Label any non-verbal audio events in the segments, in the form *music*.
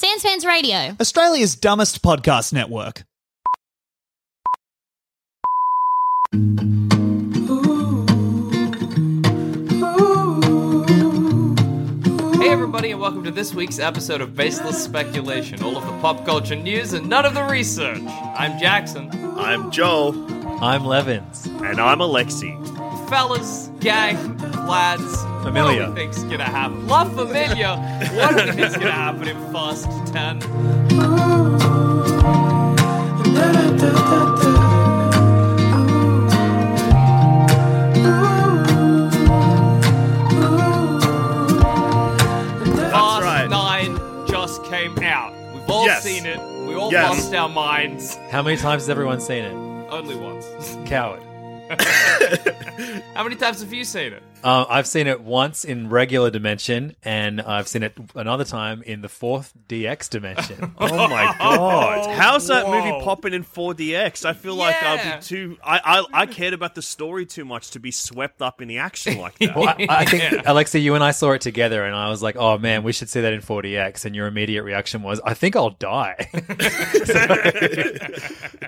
Sans Fans Radio. Australia's dumbest podcast network. Hey everybody, and welcome to this week's episode of Baseless Speculation. All of the pop culture news and none of the research. I'm Jackson. I'm Joel. I'm Levins. And I'm Alexi. Fellas, gang, lads, Familia. what do we think's gonna happen? La Familia, what do we think's gonna happen in Fast 10? Fast right. 9 just came out. We've all Yes. seen it. We all Yes. lost our minds. How many times has everyone seen it? Only once. Coward. *laughs* How many times have you seen it? Um, I've seen it once in regular dimension, and I've seen it another time in the fourth DX dimension. *laughs* Oh my god. *laughs* How's that whoa. movie popping in 4DX? I feel like I'll be too I, I I cared about the story too much to be swept up in the action like that. *laughs* well, I, I think Alexi, you and I saw it together, and I was like, "Oh man, we should see that in 4DX." And your immediate reaction was, "I think I'll die."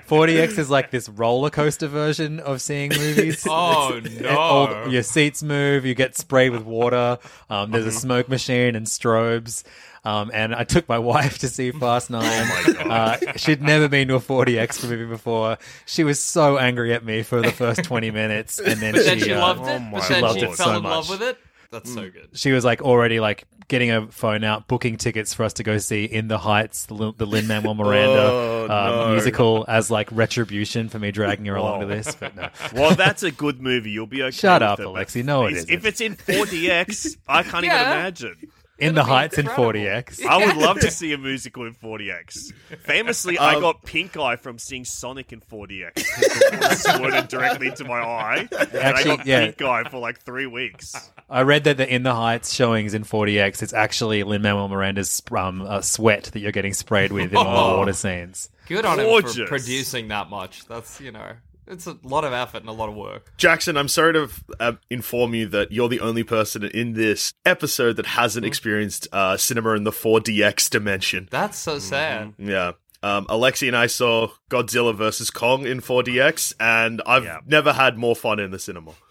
4DX is like this roller coaster version of seeing movies. Oh It's- no! all- your seats move, you get sprayed with water. Um, there's a smoke machine and strobes. Um, and I took my *laughs* wife to see Fast Nine. Uh, she'd never been to a 4DX movie before. She was so angry at me for the first 20 minutes, and then but she, then she uh, loved it. oh my but then loved she it fell so in love much. with it. That's so good. she was like already like getting her phone out, booking tickets for us to go see In the Heights, the, Lin- the Lin Manuel *laughs* Miranda Oh, um, no. musical, as like retribution for me dragging her along to this. But no, *laughs* well, that's a good movie. You'll be okay. Shut with up, it, Alexi. No, it if- If it's in 4DX, I can't Yeah. even imagine. In the be Heights in incredible. 4DX. *laughs* I would love to see a musical in 4DX. Famously, I got pink eye from seeing Sonic in 4DX. It squirted directly into my eye, and I got yeah. pink eye for like three weeks. I read that the In the Heights showings in 40x, it's actually Lin Manuel Miranda's um, uh, sweat that you're getting sprayed with in all the water scenes. Good on him Gorgeous. for producing that much. That's you know, it's a lot of effort and a lot of work. Jackson, I'm sorry to uh, inform you that you're the only person in this episode that hasn't experienced uh, cinema in the 4DX dimension. That's so sad. Yeah. Um, Alexi and I saw Godzilla vs. Kong in 4DX, and I've Yeah. never had more fun in the cinema. *laughs*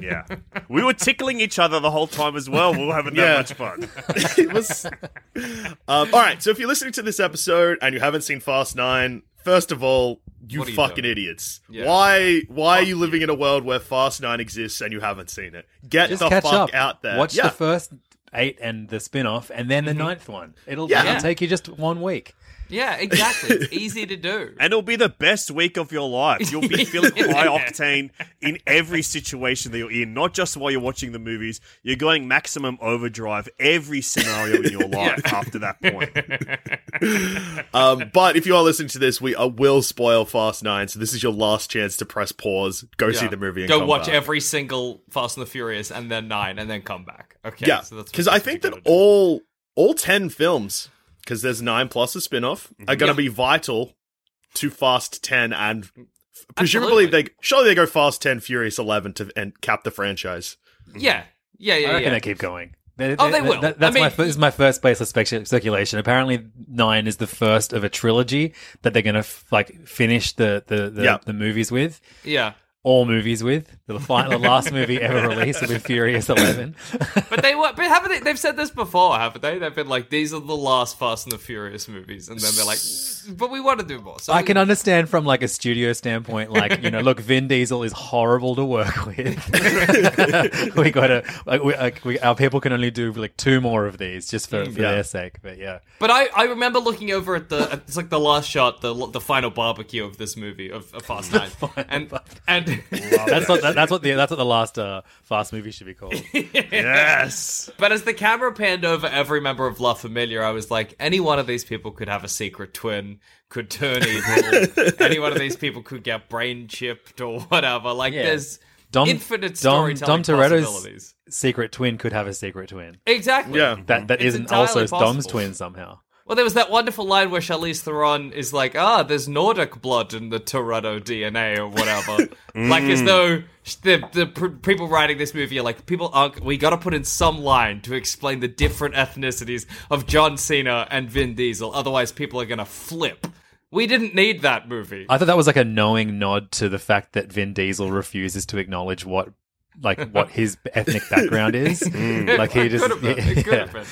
Yeah. We were tickling each other the whole time as well. We were having that Yeah. much fun. *laughs* it was. Um, all right, so if you're listening to this episode and you haven't seen Fast Nine, first of all, you you fucking doing? idiots. Yeah. Why? Why are you living in a world where Fast Nine exists and you haven't seen it? Get Just the catch fuck up. out there. Watch yeah. the first eight and the spin off, and then the mm-hmm. ninth one. It'll, Yeah. it'll take you just one week. Yeah, exactly. It's easy to do. *laughs* And it'll be the best week of your life. You'll be feeling *laughs* high octane in every situation that you're in, not just while you're watching the movies. You're going maximum overdrive every scenario in your *laughs* life after that point. Um, but if you are listening to this, we uh, will spoil Fast Nine, so this is your last chance to press pause, go see the movie, and Go come watch back. every single Fast and the Furious and then nine and then come back. Okay. Yeah, so that's because I think that all all ten films, because there's nine plus a spin-off, are mm-hmm. going to Yeah. be vital to Fast Ten, and presumably Absolutely. they surely they go Fast Ten, Furious Eleven to and cap the franchise. Mm-hmm. Yeah. Yeah, yeah, I reckon yeah. they keep going. They- Oh, they will. that- that's I my mean- fir- this is my first baseless spec- speculation. Apparently, nine is the first of a trilogy that they're going to f- like finish the the the, Yeah. the movies with. Yeah. All movies with the final, the last *laughs* movie ever released will be Furious Eleven. But they were, but haven't they? They've said this before, haven't they? They've been like, these are the last Fast and the Furious movies, and then they're like, mm, but we want to do more. So I can understand from like a studio standpoint, like you know, look, Vin Diesel is horrible to work with. *laughs* we got to like, we, like we, our people can only do like two more of these just for, for Yeah. their sake. But yeah, But I, I remember looking over at the it's like the last shot, the the final barbecue of this movie of, of Fast Nine, and and that's what that, that's what the that's what the last uh, fast movie should be called. *laughs* yes. but as the camera panned over every member of La Familia, I was like, any one of these people could have a secret twin, could turn evil. *laughs* any one of these people could get brain chipped or whatever. Like Yeah. there's Dom, infinite Dom, storytelling Dom Toretto's secret twin could have a secret twin Exactly. Yeah. that that It's isn't also entirely Dom's twin somehow. Well, there was that wonderful line where Charlize Theron is like, "Ah, there's Nordic blood in the Toretto DNA or whatever," *laughs* like as though the the pr- people writing this movie are like, "People aren't. We got to put in some line to explain the different ethnicities of John Cena and Vin Diesel, otherwise people are gonna flip." We didn't need that movie. I thought that was like a knowing nod to the fact that Vin Diesel refuses to acknowledge what like what his ethnic background is. *laughs* Mm. Like he it just could have been. It could yeah. have been.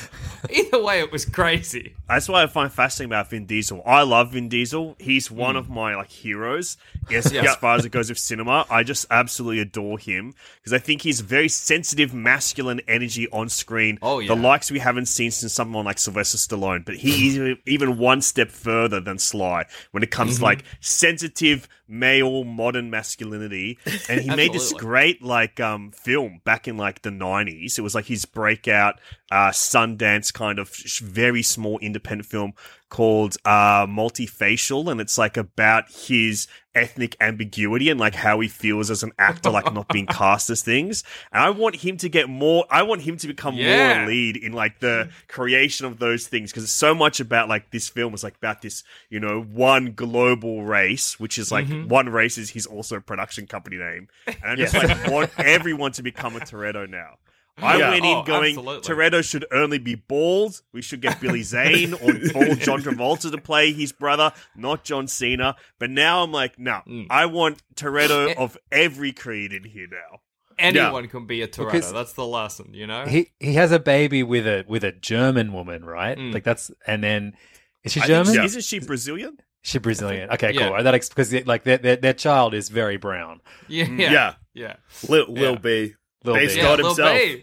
Either way, it was crazy. That's why I find fascinating about Vin Diesel. I love Vin Diesel. He's one of mm. my like heroes. *laughs* Yes, Yeah. as far as it goes with cinema, I just absolutely adore him because I think he's very sensitive, masculine energy on screen. Oh, yeah. the likes we haven't seen since someone like Sylvester Stallone. But he is *laughs* even- even one step further than Sly when it comes to mm-hmm. like sensitive male modern masculinity. And he *laughs* made this great like um film back in like the 90s it was like his breakout uh sundance kind of sh- very small independent film called uh Multi-Facial and it's like about his ethnic ambiguity and like how he feels as an actor like not being *laughs* cast as things. And i want him to get more i want him to become Yeah. more a lead in like the creation of those things because it's so much about like this film is like about this you know one global race which is like one race is his also production company name. And i just like want *laughs* everyone to become a toretto now I Yeah. went in Oh, going, absolutely. Toretto should only be bald. We should get Billy Zane or bald *laughs* John Travolta to play his brother, not John Cena. But now I'm like, no, Mm. I want. Toretto of every creed in here now. Anyone can be a Toretto. Because- That's the lesson, you know. he he has a baby with a with a German woman, right? Mm. Like that's and then is she I German? she- Isn't she Brazilian? She's Brazilian. Okay, Yeah. cool. That ex- because like their, their their child is very brown. yeah, Yeah. yeah, yeah. Lil, Lil Yeah. B. Little Based bit. Yeah, God Lil himself.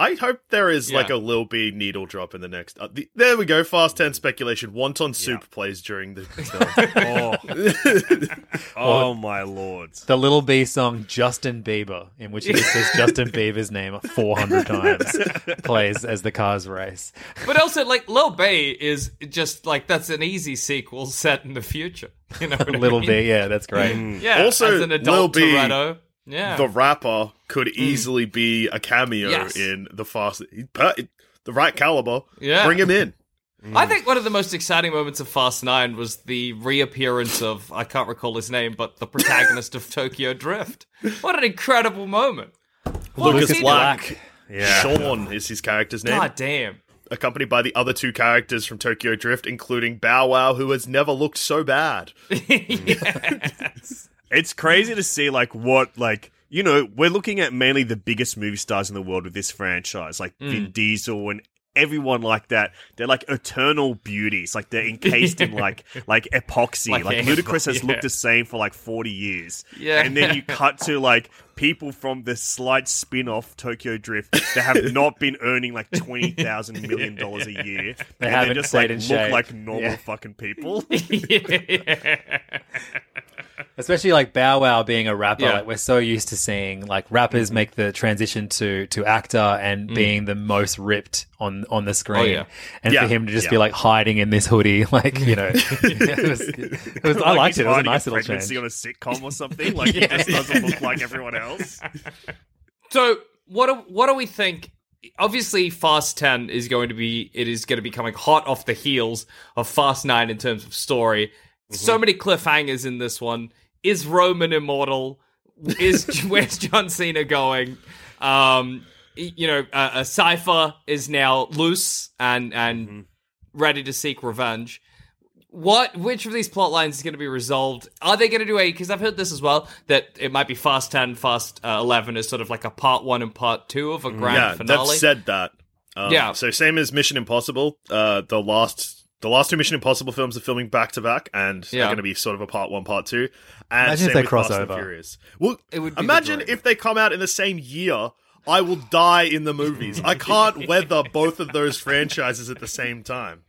Babe. I hope there is like a Lil B needle drop in the next. Uh, the, there we go. Fast 10 speculation. Wonton soup plays during the *laughs* film. Oh, *laughs* oh my lord. The Little B song Justin Bieber, in which he says *laughs* Justin Bieber's name 400 times, plays as the cars race. But also, like Lil B is just like that's an easy sequel set in the future. You know, what I Little mean? B, yeah, that's great. Yeah. Also, as an adult Lil B, Toretto. Yeah. the rapper could mm. easily be a cameo Yes. in the Fast. he- per- The right caliber. Yeah. Bring him in. I mm. think one of the most exciting moments of Fast Nine was the reappearance of I can't recall his name, but the protagonist of Tokyo Drift. What an incredible moment! What Lucas Black. Yeah. Sean is his character's name. God damn. Accompanied by the other two characters from Tokyo Drift, including Bow Wow, who has never looked so bad. *laughs* *laughs* It's crazy to see like what like you know we're looking at mainly the biggest movie stars in the world with this franchise, like Mm. Vin Diesel and everyone like that. They're like eternal beauties, like they're encased in *laughs* like like epoxy. Like Like, Ludacris has yeah. looked the same for like forty years. Yeah. and then you *laughs* cut to like people from the slight spin-off Tokyo Drift that have not been earning like twenty thousand *laughs* million dollars a year. They and haven't just like look shape. like normal Yeah. fucking people. Especially like Bow Wow being a rapper, Yeah. like we're so used to seeing like rappers mm-hmm. make the transition to to actor and mm. being the most ripped on on the oh, screen, Oh, yeah. and Yeah. for him to just Yeah. be like hiding in this hoodie, *laughs* like you know, *laughs* it was, it was, I liked it. It was a nice a little pregnancy change. on a sitcom or something. Like he *laughs* just doesn't look like everyone else. So what do, what do we think? Obviously, Fast Ten is going to be it is going to be coming hot off the heels of Fast Nine in terms of story. So many cliffhangers in this one. Is Roman immortal? Is *laughs* *laughs* where's John Cena going? Um, you know, uh, a Cipher is now loose and and ready to seek revenge. What? Which of these plot lines is going to be resolved? Are they going to do a? Because I've heard this as well that it might be Fast Ten, Fast uh, Eleven is sort of like a part one and part two of a grand yeah, finale. they've said that. Um, Yeah. So same as Mission Impossible. Uh, the last the last two Mission Impossible films are filming back to back, and Yeah. they're going to be sort of a part one, part two. And Imagine if they with cross Fast and over. Furious. Well, It would be the imagine if they come out in the same year. I will die in the movies. I can't *laughs* weather both of those franchises at the same time.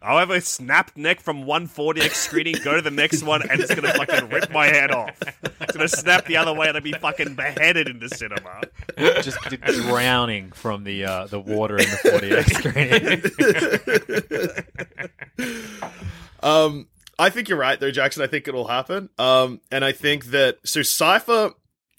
However, snapped neck from 140x screening, go to the next one, and it's gonna fucking rip my head off. It's gonna snap the other way and I'll be fucking beheaded in the cinema. just d- drowning from the uh, the water in the 4DX screen. *laughs* Um, I think you're right though, Jackson. I think it'll happen. Um, and I think that so Cipher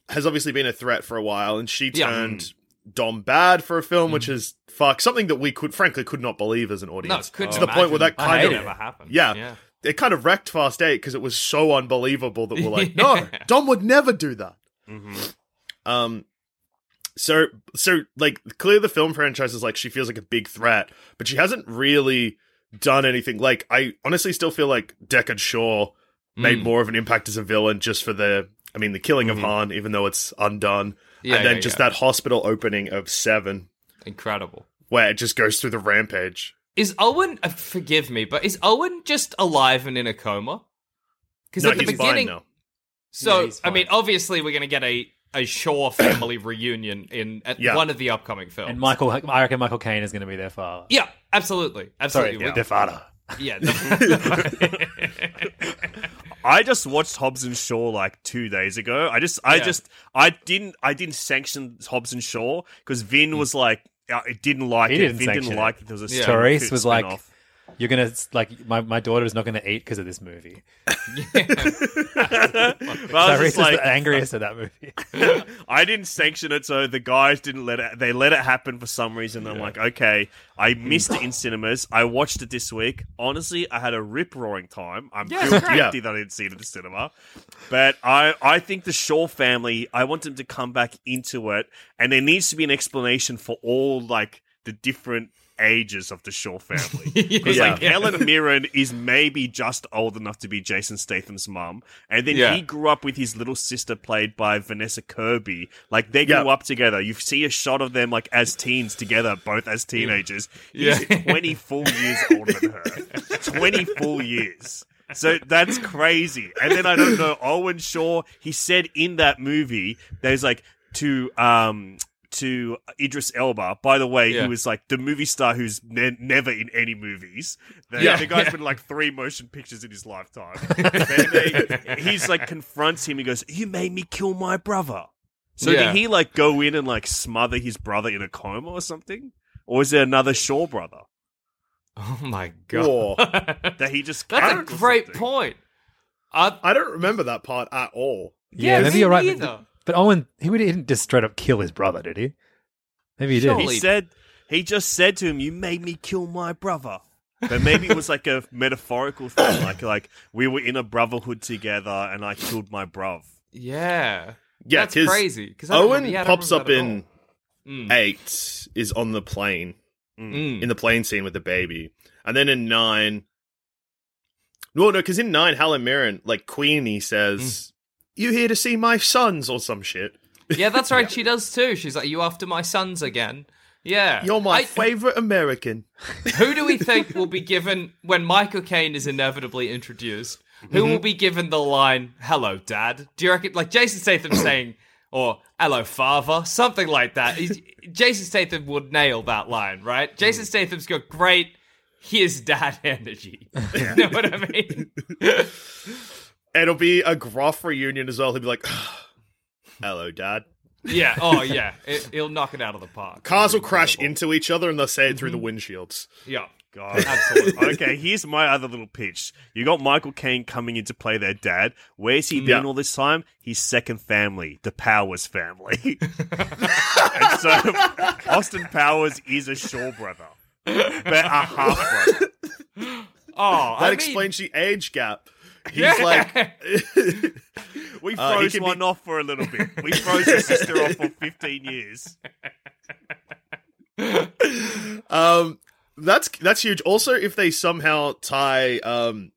has obviously been a threat for a while, and she Yeah. turned Dom bad for a film, which is fuck. Something that we could, frankly, could not believe as an No, audience. couldn't to the point where that kind of ever happened. yeah, yeah. it kind of wrecked Fast Eight because it was so unbelievable that we're like, *laughs* no, Dom would never do that. Mhm. Um, so so like clearly the film franchise is like she feels like a big threat, but she hasn't really done anything. Like I honestly still feel like Deckard Shaw made Mm. more of an impact as a villain just for the, I mean, the killing of Han, even though it's undone, Yeah, and then yeah, just yeah. that hospital opening of Seven, Incredible. Where it just goes through the rampage. Is Owen? Uh, forgive me, but is Owen just alive and in a coma? Because No, at the he's beginning, fine now. so Yeah, I mean, obviously, we're gonna get a a Shaw family *coughs* reunion in at Yeah. one of the upcoming films. And Michael, I reckon Michael Caine is going to be their father. yeah, absolutely, absolutely. Sorry, We- their father. yeah. *laughs* I just watched Hobbs and Shaw like two days ago. I just, I Yeah. just, I didn't, I didn't sanction Hobbs and Shaw because Vin was like, Uh, it didn't like He it. didn't Vin didn't sanction it. like that there was a Yeah. spin- Tyrese was like, spin-off. "You're gonna like my my daughter is not going to eat because of this movie." *laughs* *laughs* But I was just is like, the angriest at that movie. *laughs* I didn't sanction it, so the guys didn't let it. They let it happen for some reason. I'm like, okay, I missed it in cinemas. I watched it this week. Honestly, I had a rip roaring time. I'm Yeah, feel great. guilty that I didn't see it at the cinema, but I I think the Shaw family. I want them to come back into it, and there needs to be an explanation for all like the different ages of the Shaw family. *laughs* Because Yeah. like Helen Mirren is maybe just old enough to be Jason Statham's mum, and then Yeah. he grew up with his little sister played by Vanessa Kirby. Like they grew Yeah. up together. You see a shot of them like as teens together, both as teenagers. He's Yeah. twenty full years older than her. *laughs* Twenty full years. So that's crazy. And then I don't know Owen Shaw. He said in that movie, there's like to um to Idris Elba. By the way, Yeah. who is like the movie star who's ne- never in any movies. The, Yeah. the guy's been like three motion pictures in his lifetime. *laughs* They- they- he's like confronts him. He goes, "You made me kill my brother." So Yeah. did he like go in and like smother his brother in a coma or something? Or is there another Shaw brother *laughs* oh my god, Or *laughs* that he just? that's a great something? point. I, I don't remember that part at all. Yeah, maybe me you're right. neither. But Owen, he would- he didn't just straight up kill his brother, did he? Maybe he did. He said he just said to him, "You made me kill my brother." But maybe it was like a *laughs* metaphorical thing, like like we were in a brotherhood together, and I killed my bruv. yeah, Yeah, that's 'cause crazy. Because Owen yeah, pops up in. Mm. eight, is on the plane, Mm. in the plane scene with the baby. And then in nine, no, no, because in nine, Helen Mirren, like Queenie says, You here to see my sons or some shit? Yeah, that's right. *laughs* She does too. She's like, "You after my sons again?" Yeah, You're my I- favorite American. *laughs* Who do we think will be given when Michael Caine is inevitably introduced? Who mm-hmm. will be given the line "Hello, Dad"? Do you reckon, like Jason Statham *clears throat* saying, or "Hello, Father," something like that? He's- Jason Statham would nail that line, right? Mm. Jason Statham's got great "Here's Dad" *laughs* energy. you know what I mean? And it'll be a gruff reunion as well. He'll be like, *sighs* Hello, Dad. yeah. Oh, *laughs* yeah. It, he'll knock it out of the park. Cars will It'll crash into each other and they'll say it through the mm-hmm. windshields. Yeah. God. *laughs* Absolutely. *laughs* okay, here's my other little pitch. You got Michael Caine coming in to play their dad. Where's he been Yeah. all this time? His second family, the Powers family. and so Austin Powers is a Shaw brother, but a half brother. Oh, That I mean- explains the age gap. He's Yeah. like, *laughs* We Uh, froze be- one off for a little bit. We froze his sister off for 15 years. *laughs* um, that's that's huge. Also, if they somehow tie, um,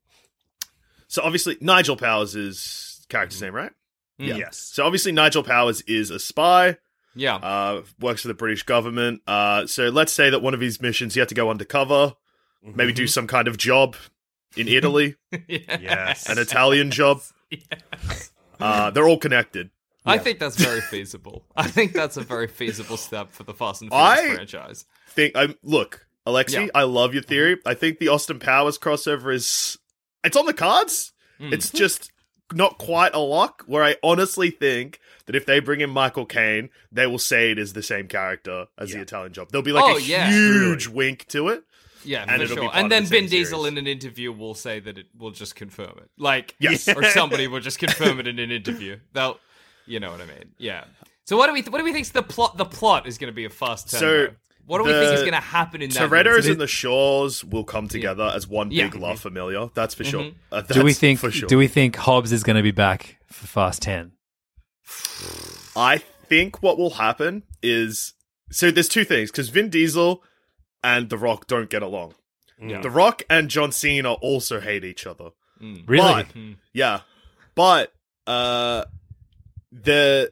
so obviously Nigel Powers is character's name, right? Mm. Yes. So obviously Nigel Powers is a spy. Yeah. Uh, works for the British government. Uh, so let's say that one of his missions he had to go undercover, maybe do some kind of job in Italy, *laughs* Yes. an Italian job. Uh, they're all connected. I think that's very feasible. I think that's a very feasible step for the Fast and Furious I- franchise. think I'm look, Alexi, Yeah. I love your theory. I think the Austin Powers crossover is it's on the cards. Mm. It's just not quite a lock. Where I honestly think that if they bring in Michael Caine, they will say it is the same character as the Italian job. There'll be like Oh, a yeah. huge wink to it. Yeah, and for it'll sure. part And then the Vin Diesel series. in an interview will say that it will just confirm it. Like, Yes. *laughs* or somebody will just confirm it in an interview. They'll, you know what I mean? Yeah. So what do we what do we think's the plot? The plot is going to be a Fast Ten. So? What do we think is going to happen in that? Toretto's movie? and the Shaws will come together as one Yeah. big La Familia. That's for sure. Uh, do we think? For sure. Do we think Hobbs is going to be back for Fast Ten? I think what will happen is so there's two things because Vin Diesel and The Rock don't get along. Yeah. The Rock and John Cena also hate each other. Really? But, yeah, but uh, the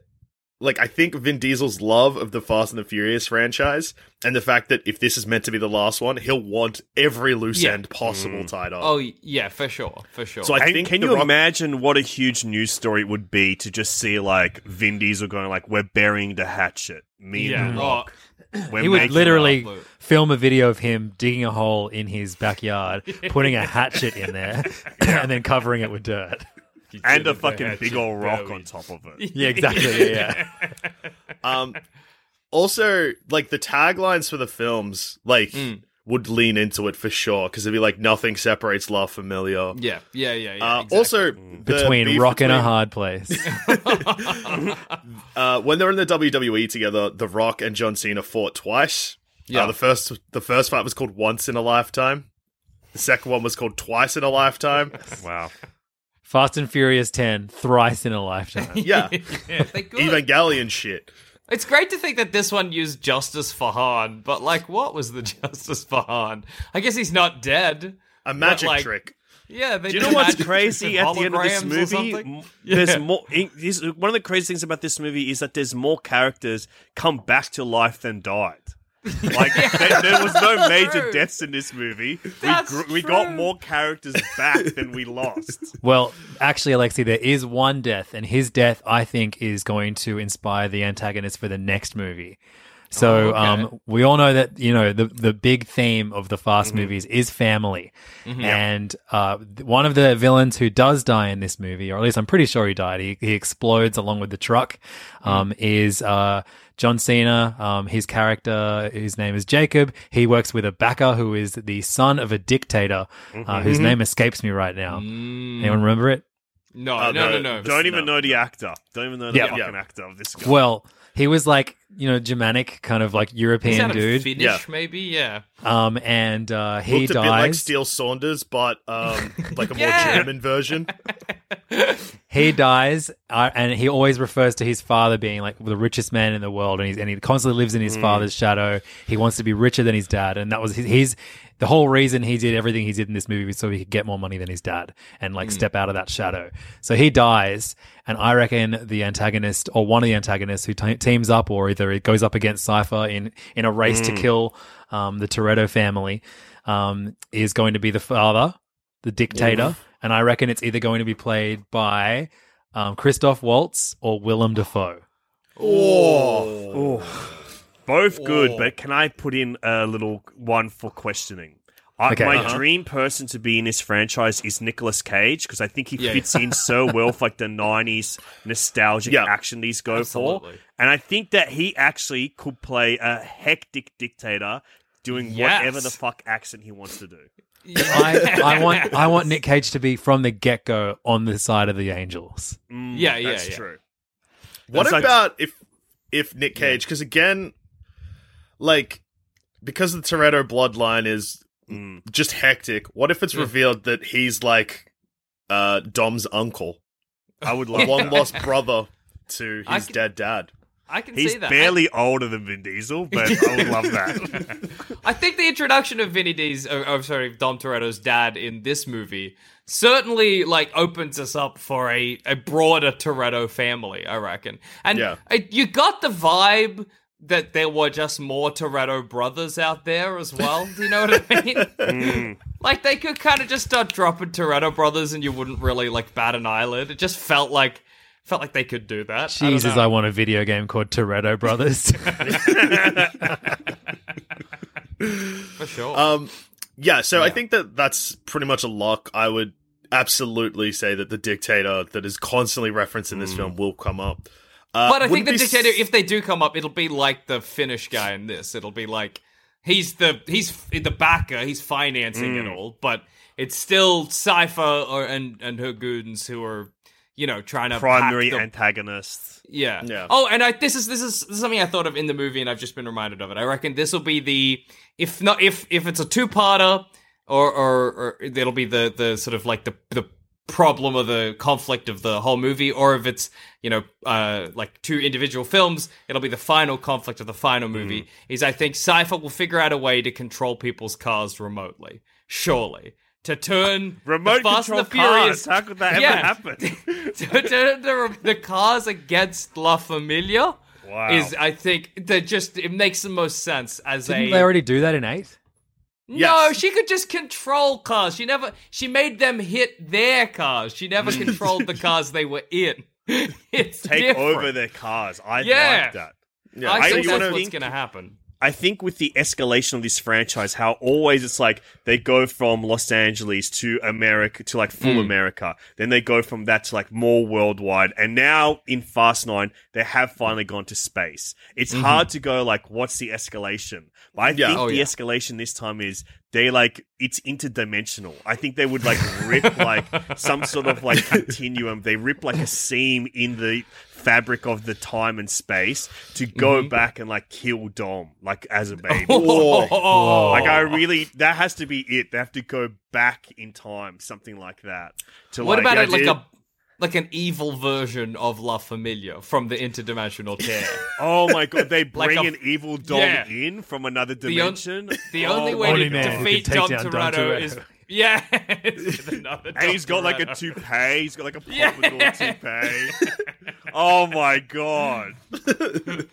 like I think Vin Diesel's love of the Fast and the Furious franchise and the fact that if this is meant to be the last one, he'll want every loose Yeah. end possible mm. tied up. Oh yeah, for sure, for sure. So I And think can you Rock- imagine what a huge news story it would be to just see like Vin Diesel going like, "We're burying the hatchet." Me yeah, and The oh, Rock. We're he would literally film a video of him digging a hole in his backyard, putting a *laughs* hatchet in there, and then covering it with dirt. And a fucking hatchet big old rock on top of it. *laughs* Yeah, exactly. Yeah, yeah. *laughs* Um, also, like the taglines for the films, like Hmm. would lean into it for sure because it'd be like nothing separates La Familia. Yeah, yeah, yeah, yeah. Uh, exactly. Also, the between beef rock and a hard place. *laughs* uh, when they're in the WWE together, The Rock and John Cena fought twice. Yeah. Uh, the first the first fight was called Once in a Lifetime. The second one was called Twice in a Lifetime. Wow. Fast and Furious 10, thrice in a lifetime. *laughs* Yeah, *laughs* yeah, they good. Evangelion shit. It's great to think that this one used justice for Han, but like, what was the *laughs* justice for Han? I guess he's not dead. A magic like, trick. Yeah, they Do you know what's crazy at the end of this movie? Yeah. There's more. in- this- One of the crazy things about this movie is that there's more characters come back to life than died. *laughs* Like there, there was no major True. deaths in this movie. That's we gr- we got more characters back than we lost. *laughs* Well, actually, Alexi, there is one death, and his death, I think, is going to inspire the antagonist for the next movie. So, Oh, okay. um, we all know that you know the the big theme of the Fast movies is family, and uh, one of the villains who does die in this movie, or at least I'm pretty sure he died, he, he explodes along with the truck, um, is uh, John Cena. Um, his character, his name is Jacob. He works with a backer who is the son of a dictator, uh, whose name escapes me right now. Anyone remember it? No, Oh, no, no, no. no. Don't even know the actor. Don't even know the Yeah. fucking Yeah. actor of this guy. Well, he was like, you know, Germanic, kind of like European that dude. Finnish, Yeah. maybe? Yeah. Um, and uh, he Looked a bit like. Steel Saunders, but um, *laughs* like a more Yeah. German version. *laughs* he dies, uh, and he always refers to his father being like the richest man in the world, and he's and he constantly lives in his father's shadow. He wants to be richer than his dad, and that was his. his the whole reason he did everything he did in this movie was so he could get more money than his dad and like step out of that shadow. So he dies, and I reckon the antagonist or one of the antagonists who te- teams up, or either it goes up against Cipher in in a race to kill um, the Toretto family, um, is going to be the father, the dictator, and I reckon it's either going to be played by um, Christoph Waltz or Willem Dafoe. Both good, but can I put in a little one for questioning? I, Okay. my Uh-huh. dream person to be in this franchise is Nicolas Cage because I think he Yeah. fits in so *laughs* well with like the '90s nostalgic Yeah. action these go Absolutely. for, and I think that he actually could play a hectic dictator doing Yes. whatever the fuck accent he wants to do. I, I *laughs* want I want Nick Cage to be from the get go on the side of the Angels. Mm, Yeah, yeah, that's yeah. true. What That's like- about if if Nick Cage? Because again, like because the Toretto bloodline is Mm. just hectic. What if it's revealed that he's like uh, Dom's uncle, I would a love long that. lost brother to his could- dead dad? I can He's see that. He's barely older than Vin Diesel, but I would love that. *laughs* *laughs* I think the introduction of Vinny D's, oh, oh, sorry, Dom Toretto's dad in this movie certainly like opens us up for a, a broader Toretto family. I reckon, and Yeah. uh, you got the vibe that there were just more Toretto brothers out there as well. Do you know what I mean? Mm. *laughs* *laughs* like they could kind of just start dropping Toretto brothers, and you wouldn't really like bat an eyelid. It just felt like felt like they could do that. I don't Jesus, know. I, want a video game called Toretto Brothers. *laughs* for sure. Um, yeah. So I think that that's pretty much a lock. I would absolutely say that the dictator that is constantly referenced in this film will come up. Uh, But I think the dictator, s- if they do come up, it'll be like the Finnish guy in this. It'll be like he's the he's the backer, he's financing Mm. it all, but it's still Cipher or and and her goons who are you know, trying to Primary the- antagonist. yeah. Yeah. Oh, and I this is this is this is something I thought of in the movie, and I've just been reminded of it. I reckon this will be the if not if if it's a two parter, or, or or it'll be the the sort of like the the problem or the conflict of the whole movie, or if it's you know uh like two individual films, it'll be the final conflict of the final movie. Is I think Cipher will figure out a way to control people's cars remotely, surely. To turn Remote the Fast control and the Furious cars. How could that Yeah. ever happen? *laughs* to turn the, the cars against La Familia Wow. is I think that just it makes the most sense as Didn't a they already do that in eight? No she could just control cars she never she made them hit their cars she never *laughs* controlled the cars they were in *laughs* it's Take different. over their cars. I Yeah. like that. Yeah. I, I think wanna that's what's gonna happen I think with the escalation of this franchise, how always it's like they go from Los Angeles to America to like full hmm. America, then they go from that to like more worldwide, and now in Fast Nine they have finally gone to space. It's mm-hmm. hard to go like what's the escalation, but I Yeah. think Oh, the yeah. escalation this time is they like it's interdimensional. I think they would like rip like some sort of like *laughs* continuum. They rip like a seam in the fabric of the time and space to go Mm-hmm. back and like kill Dom like as a baby. *laughs* oh, Like I really, that has to be it. They have to go back in time, something like that. To what like, about it like a like an evil version of La Familia from the interdimensional *laughs* tear Oh my god, they *laughs* Like bring a- an evil Dom Yeah. in from another The on- dimension. the Oh only my way Only to man defeat Dom down Dom Toretto Toretto. is yeah is with *laughs* another And he's got like a Toretto. toupee. He's got like a *laughs* Yeah. pompadour toupee. oh my god. *laughs*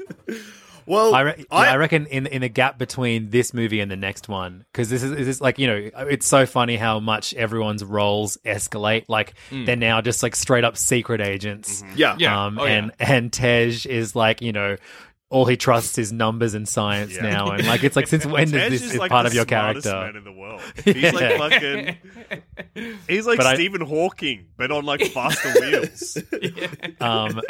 Well, I, re- yeah, I reckon in in the gap between this movie and the next one, because this is this is like you know it's so funny how much everyone's roles escalate. Like they're now just like straight up secret agents. yeah. Yeah. Um, Oh, yeah. and and Tej is like you know all he trusts is numbers and science Yeah. now, and like it's like since *laughs* when Tej is this is is like part the of your smartest character? man in the world. *laughs* He's like fucking. *laughs* He's like But I- Stephen Hawking, but on like faster wheels. um,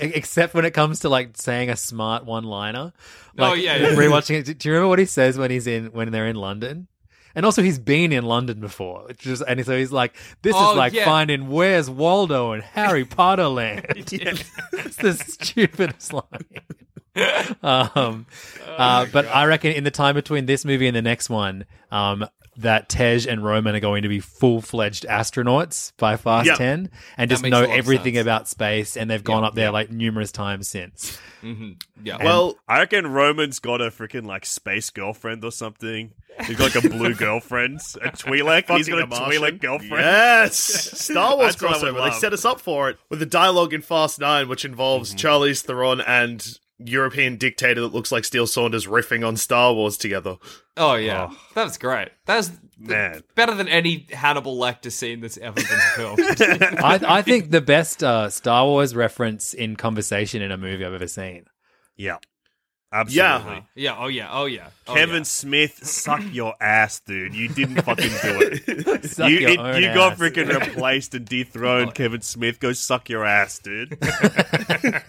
except when it comes to like saying a smart one-liner. Oh, Like, yeah, yeah. Rewatching it, do you remember what he says when he's in when they're in London? And also, he's been in London before. It's just, and so he's like, "This Oh, is like yeah. finding where's Waldo in Harry Potter *laughs* land." *laughs* it's the stupidest line. *laughs* um, uh, but I reckon in the time between this movie and the next one, um, that Tej and Roman are going to be full fledged astronauts by Fast Yeah. 10 and just know a lot of everything about space. And they've gone up there like numerous times since. yeah Well, I reckon Roman's got a freaking like space girlfriend or something. He's got like a blue *laughs* girlfriend, a Twi'lek. He's got a fucking Martian. Twi'lek girlfriend. Yes, *laughs* Star Wars That's what I would crossover. They set us up for it with the dialogue in Fast Nine, which involves Mm-hmm. Charlize Theron and European dictator that looks like Steel Saunders riffing on Star Wars together. Oh yeah, that's great. That's Man. better than any Hannibal Lecter scene that's ever been *laughs* filmed. *laughs* I, I think the best uh, Star Wars reference in conversation in a movie I've ever seen. Yeah, absolutely. Uh, yeah. Oh yeah. Oh yeah. Oh, Kevin yeah. Smith, suck your *clears throat* ass, dude. You didn't fucking do it. *laughs* Suck you your it- own you got ass. freaking *laughs* replaced and dethroned, Kevin Smith. Go suck your ass, dude. *laughs*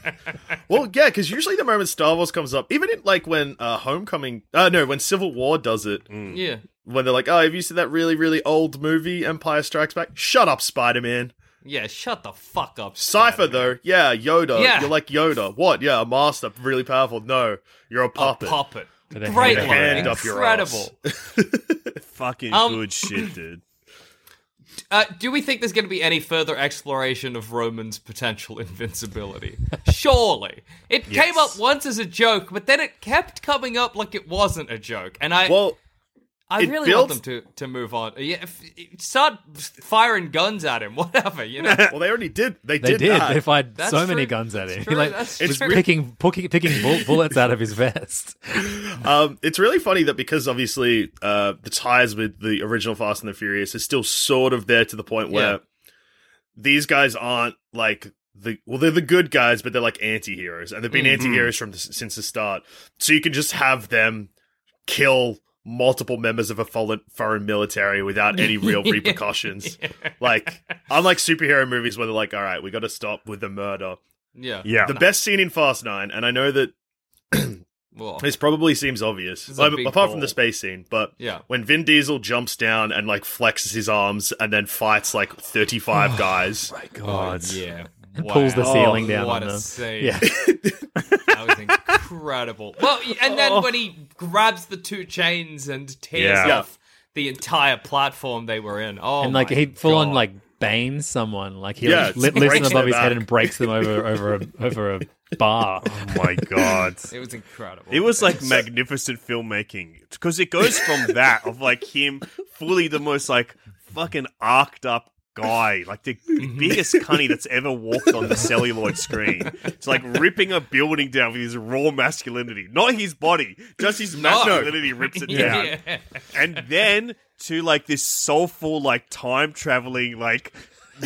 Well, yeah, because usually the moment Star Wars comes up, even in like when uh, Homecoming, uh, no, when Civil War does it, Yeah. when they're like, "Oh, have you seen that really, really old movie, Empire Strikes Back?" Shut up, Spider Man. Yeah. Shut the fuck up. Cipher though, yeah, Yoda. Yeah. You're like Yoda. What? Yeah, a master, really powerful. No, you're a puppet. A puppet. puppet. With a Great hand- line. hand up Incredible. *laughs* fucking Um, good shit, dude. Uh, do we think there's going to be any further exploration of Roman's potential invincibility? Surely. It came up once as a joke, but then it kept coming up like it wasn't a joke. And I well, I it really builds- want them to, to move on. Yeah, if, start firing guns at him, *laughs* whatever, you know? well, they already did. They, They did. did. that. They fired That's so many guns at him. true. He *laughs* like That's was true. picking, picking, picking bull- bullets out of his vest. *laughs* Um, it's really funny that because obviously uh, the ties with the original Fast and the Furious is still sort of there to the point where Yeah. these guys aren't like the well, they're the good guys, but they're like anti-heroes, and they've been Mhm. anti-heroes from the, since the start. So you can just have them kill multiple members of a foreign, foreign military without any real *laughs* repercussions. Like unlike superhero movies where they're like, all right, we got to stop with the murder. Yeah. Yeah. The best scene in Fast Nine, and I know that *clears throat* Well, This probably seems obvious, Like, big apart from the space scene. But Yeah. when Vin Diesel jumps down and like flexes his arms and then fights like thirty-five oh, guys, my God. yeah. And pulls the Wow. ceiling oh, down what on a them. scene. Yeah. That was incredible. Well, and then Oh. when he grabs the two chains and tears Yeah. off the entire platform they were in. Oh, and like my he full on like banes someone. Like he Yeah, like, li- lifts them above their his head and breaks them over over a *laughs* over a bar. Oh my god. It was incredible. It was like magnificent filmmaking because it goes from that of like him fully the most like fucking arced up guy, like the *laughs* biggest cunny that's ever walked on the celluloid screen. It's like ripping a building down with his raw masculinity, not his body, just his masculinity rips it *laughs* down. yeah. And then to like this soulful like time traveling like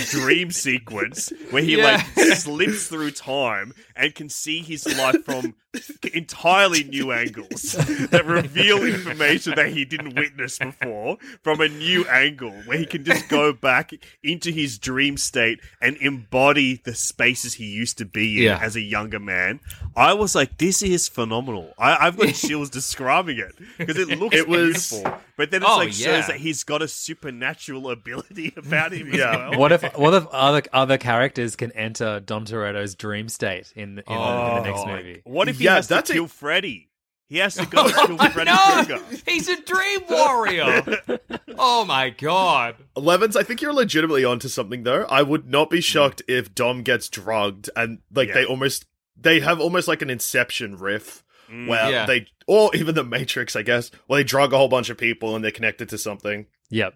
dream sequence where he Yeah. like slips through time and can see his life from *laughs* entirely new angles that reveal information that he didn't witness before from a new angle where he can just go back into his dream state and embody the spaces he used to be in Yeah. as a younger man. I was like, this is phenomenal. I, I've got *laughs* chills describing it because it looks It was- beautiful. But then it's Oh, like yeah. shows that he's got a supernatural ability *laughs* about him Yeah. as well. What if what if other other characters can enter Dom Toretto's dream state in, in, the, in the oh, next Oh, movie? What if he Yeah, has to that's a- kill Freddy? He has to go *laughs* kill oh, Freddy no, Krueger. he's a dream warrior. *laughs* oh my god. Levins, I think you're legitimately onto something though. I would not be shocked if Dom gets drugged and like Yeah. they almost they have almost like an Inception riff mm. where Yeah. they or even the Matrix, I guess, where they drug a whole bunch of people and they're connected to something, Yep.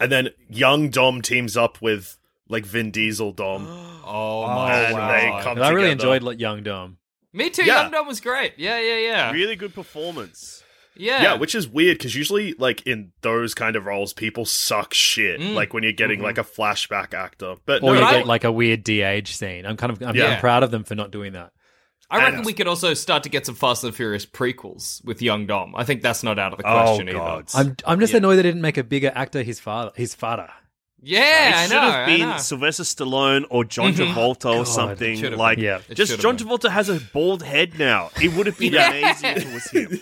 and then young Dom teams up with like Vin Diesel Dom. *gasps* Oh my and god. they come I really enjoyed Young Dom. Me too. Yeah. Young Dom was great. Yeah, yeah, yeah. Really good performance. Yeah. Yeah, which is weird because usually, like in those kind of roles, people suck shit. Mm. Like when you're getting like a flashback actor, but Or no, you I- get like a weird de-age scene. I'm kind of I'm, Yeah. I'm proud of them for not doing that. I reckon And- we could also start to get some Fast and Furious prequels with young Dom. I think that's not out of the Oh, question God. either. I'm I'm just Yeah. annoyed they didn't make a bigger actor his father his father. Yeah, it I should have been. Sylvester Stallone or John mm-hmm. Travolta or God, something. should've Like, been. Yeah. It just should've John been. Travolta has a bald head now. It would have been Yeah. amazing if it was him.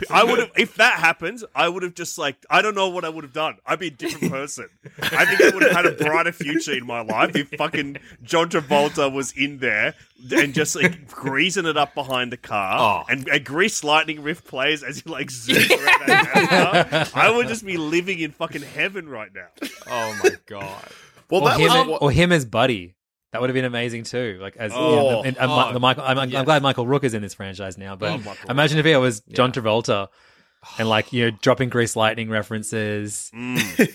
*laughs* I would have, if that happens, I would have just like, I don't know what I would have done. I'd be a different person. I think I would have had a brighter future in my life if fucking John Travolta was in there and just like greasing it up behind the car Oh. and a grease lightning riff plays as he like zooms around that *laughs* car. I would just be living in fucking heaven right now. Oh my god. well, Or that him, was and- or him as Buddy. That would have been amazing too. Like as Oh. and, and, Oh. The Michael, I'm, I'm glad Michael Rooker is in this franchise now. But Oh, Michael imagine if it was John Travolta and like you know *sighs* dropping Grease Lightning references.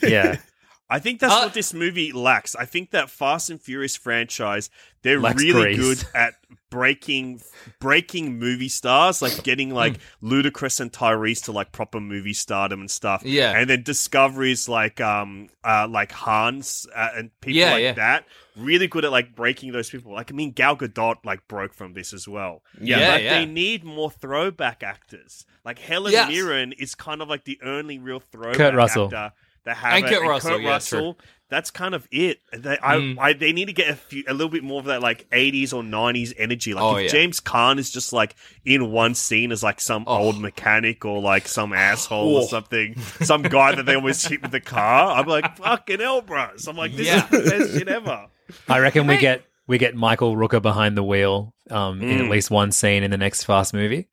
Yeah, *laughs* I think that's Uh, what this movie lacks. I think that Fast and Furious franchise, they're really grace. good at breaking breaking movie stars, like getting like Ludacris and Tyrese to like proper movie stardom and stuff. Yeah. And then discoveries like um uh like Hans uh, and people Yeah, like yeah. that. Really good at like breaking those people. Like I mean Gal Gadot like broke from this as well. Yeah, but yeah. they need more throwback actors. Like Helen Yes. Mirren is kind of like the only real throwback Kurt Russell. actor that have And it. Kurt Russell, yeah, Russell, that's kind of it. They, Mm. I, they need to get a, few, a little bit more of that like '80s or '90s energy. Like Oh, if yeah. James Caan is just like in one scene as like some Oh. old mechanic or like some asshole or Oh. something, some guy that they almost hit with the car, I'm like *laughs* fucking hell, bros. I'm like this Yeah. is the best shit ever. I reckon we get we get Michael Rooker behind the wheel um, in at Mm. least one scene in the next Fast movie.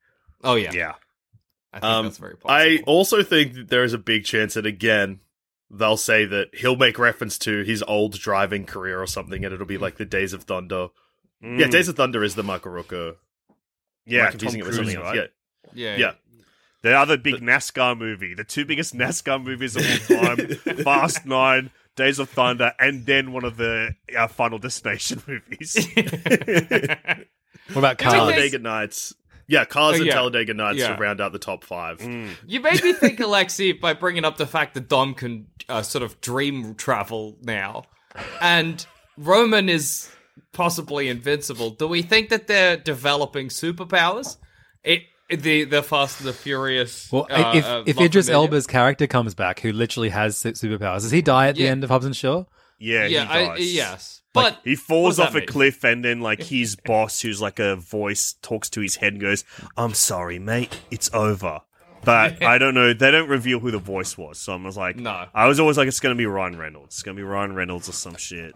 Oh yeah. Yeah. I think Um, that's very possible. I also think that there is a big chance that again they'll say that he'll make reference to his old driving career or something, and it'll be like the Days of Thunder. Yeah, Mm. Days of Thunder is the Michael Rooker. yeah, Am I Tom confusing it with Cruise, something else. right? Yeah, yeah. yeah. The other big NASCAR movie, the two biggest *laughs* NASCAR movies of all time, *laughs* Fast Nine, Days of Thunder, and then one of the uh, Final Destination *laughs* movies. What about Do we Cars? think- Talladega Nights. Yeah, Cars Oh, and yeah. Talladega Nights Yeah. to round out the top five. Mm. You made me think, Alexi, by bringing up the fact that Dom can uh, sort of dream travel now, and Roman is possibly invincible. Do we think that they're developing superpowers? It the the Fast and the Furious. Well, uh, if uh, if Idris Elba's character comes back, who literally has superpowers, does he die at the end of Hobbs and Shaw? Yeah, yeah, he I, does. yes, Like, but he falls off a mean? cliff, and then like his boss, who's like a voice, talks to his head and goes, "I'm sorry, mate, it's over." But *laughs* I don't know. They don't reveal who the voice was, so I was like, No. I was always like, it's gonna be Ryan Reynolds. It's gonna be Ryan Reynolds or some shit.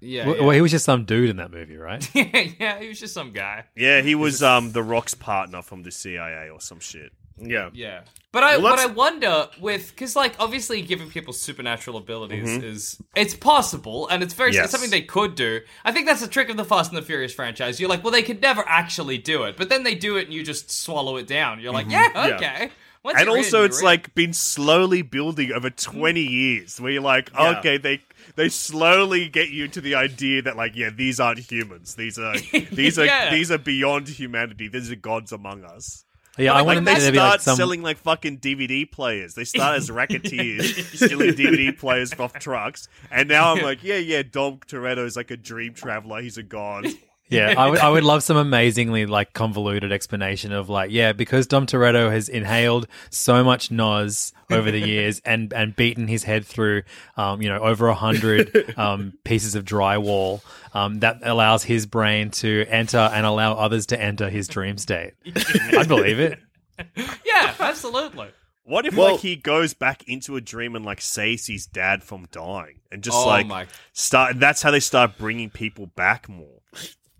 yeah, Well, yeah. well, he was just some dude in that movie, right? *laughs* yeah, he was just some guy. Yeah, he was um the Rock's partner from the CIA or some shit. Yeah. Yeah, but I Well, but I wonder with because like obviously giving people supernatural abilities mm-hmm. is it's possible and it's very Yes. it's something they could do. I think that's the trick of the Fast and the Furious franchise. You're like, well, they could never actually do it, but then they do it and you just swallow it down. You're like, mm-hmm. yeah, Yeah. okay. Once and you're in, also, it's in. like been slowly building over mm. twenty years, where you're like, Yeah. okay, they they slowly get you to the idea that like, yeah, these aren't humans. These are *laughs* these are Yeah. these are beyond humanity. These are gods among us. Yeah, I Like, wanted Like they to be start like some. selling like fucking DVD players. They start as *laughs* racketeers stealing DVD players off trucks, and now I'm like, yeah, yeah, Dom Toretto is like a dream traveler. He's a god. Yeah, I would, I would love some amazingly like convoluted explanation of like, yeah, because Dom Toretto has inhaled so much nos over the years *laughs* and and beaten his head through, um, you know, over a hundred um, *laughs* pieces of drywall, um, that allows his brain to enter and allow others to enter his dream state. I believe it. *laughs* yeah, absolutely. What if Well- like he goes back into a dream and like saves his dad from dying, and just Oh like my- start? That's how they start bringing people back more.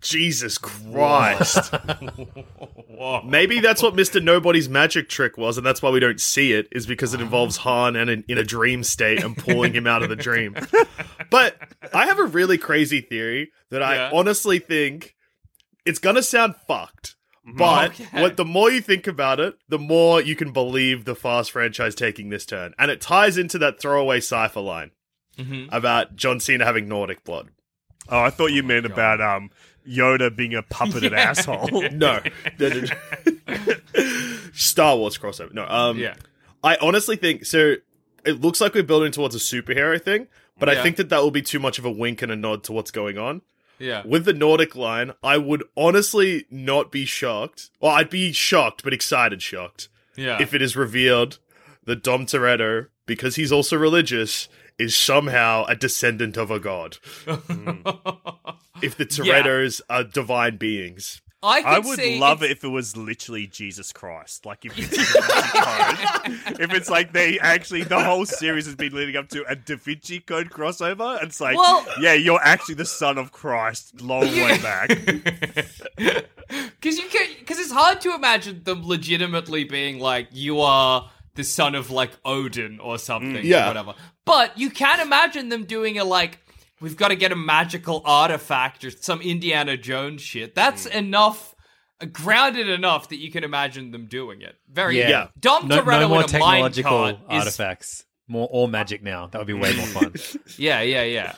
Jesus Christ. *laughs* Maybe that's what Mr. Nobody's magic trick was, and that's why we don't see it, is because it involves Han and in, in a dream state and pulling him out of the *laughs* dream. But I have a really crazy theory that I Yeah. honestly think it's gonna sound fucked. But Okay. what the more you think about it, the more you can believe the Fast franchise taking this turn. And it ties into that throwaway cipher line Mhm. about John Cena having Nordic blood. Oh, I thought you meant about um Yoda being a puppeted *laughs* asshole. *laughs* No. *laughs* Star Wars crossover. No. Um Yeah. I honestly think so it looks like we're building towards a superhero thing, but I think that that will be too much of a wink and a nod to what's going on. Yeah. With the Nordic line, I would honestly not be shocked. Well, I'd be shocked, but excited shocked Yeah. if it is revealed that Dom Toretto, because he's also religious, is somehow a descendant of a god. *laughs* If the Torettos are divine beings. I, I would love it's- it if it was literally Jesus Christ. Like if it's a Da Vinci Code. if it's like they actually the whole series has been leading up to a Da Vinci Code crossover. And it's like, Well- yeah, you're actually the son of Christ, long way back. *laughs* Because you because it's hard to imagine them legitimately being like, you are the son of like Odin or something, Yeah. or whatever. But you can imagine them doing a like, we've got to get a magical artifact or some Indiana Jones shit. That's enough, uh, grounded enough that you can imagine them doing it. Very Yeah. Yeah. Dom No, Toretto no more in a mine technological cart is, artifacts. More all magic now. That would be way more fun. *laughs* Yeah, yeah, yeah.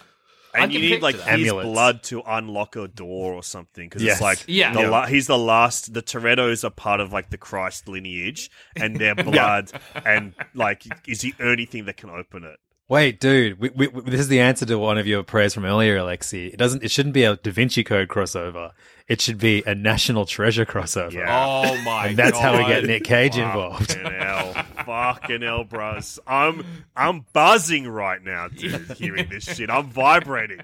I And you need like his Amulets. blood to unlock a door or something because Yes. it's like Yeah. the Yeah. la- he's the last. The Torettos are part of like the Christ lineage, and their *laughs* blood and like is the only thing that can open it. Wait, dude, we, we, we- this is the answer to one of your prayers from earlier, Alexi. It doesn't. It shouldn't be a Da Vinci Code crossover. It should be a National Treasure crossover. Yeah. Oh *laughs* my God. And that's how we get Nick Cage involved. Fucking hell, fucking hell, bros. I'm I'm buzzing right now, dude. Hearing this shit, I'm vibrating.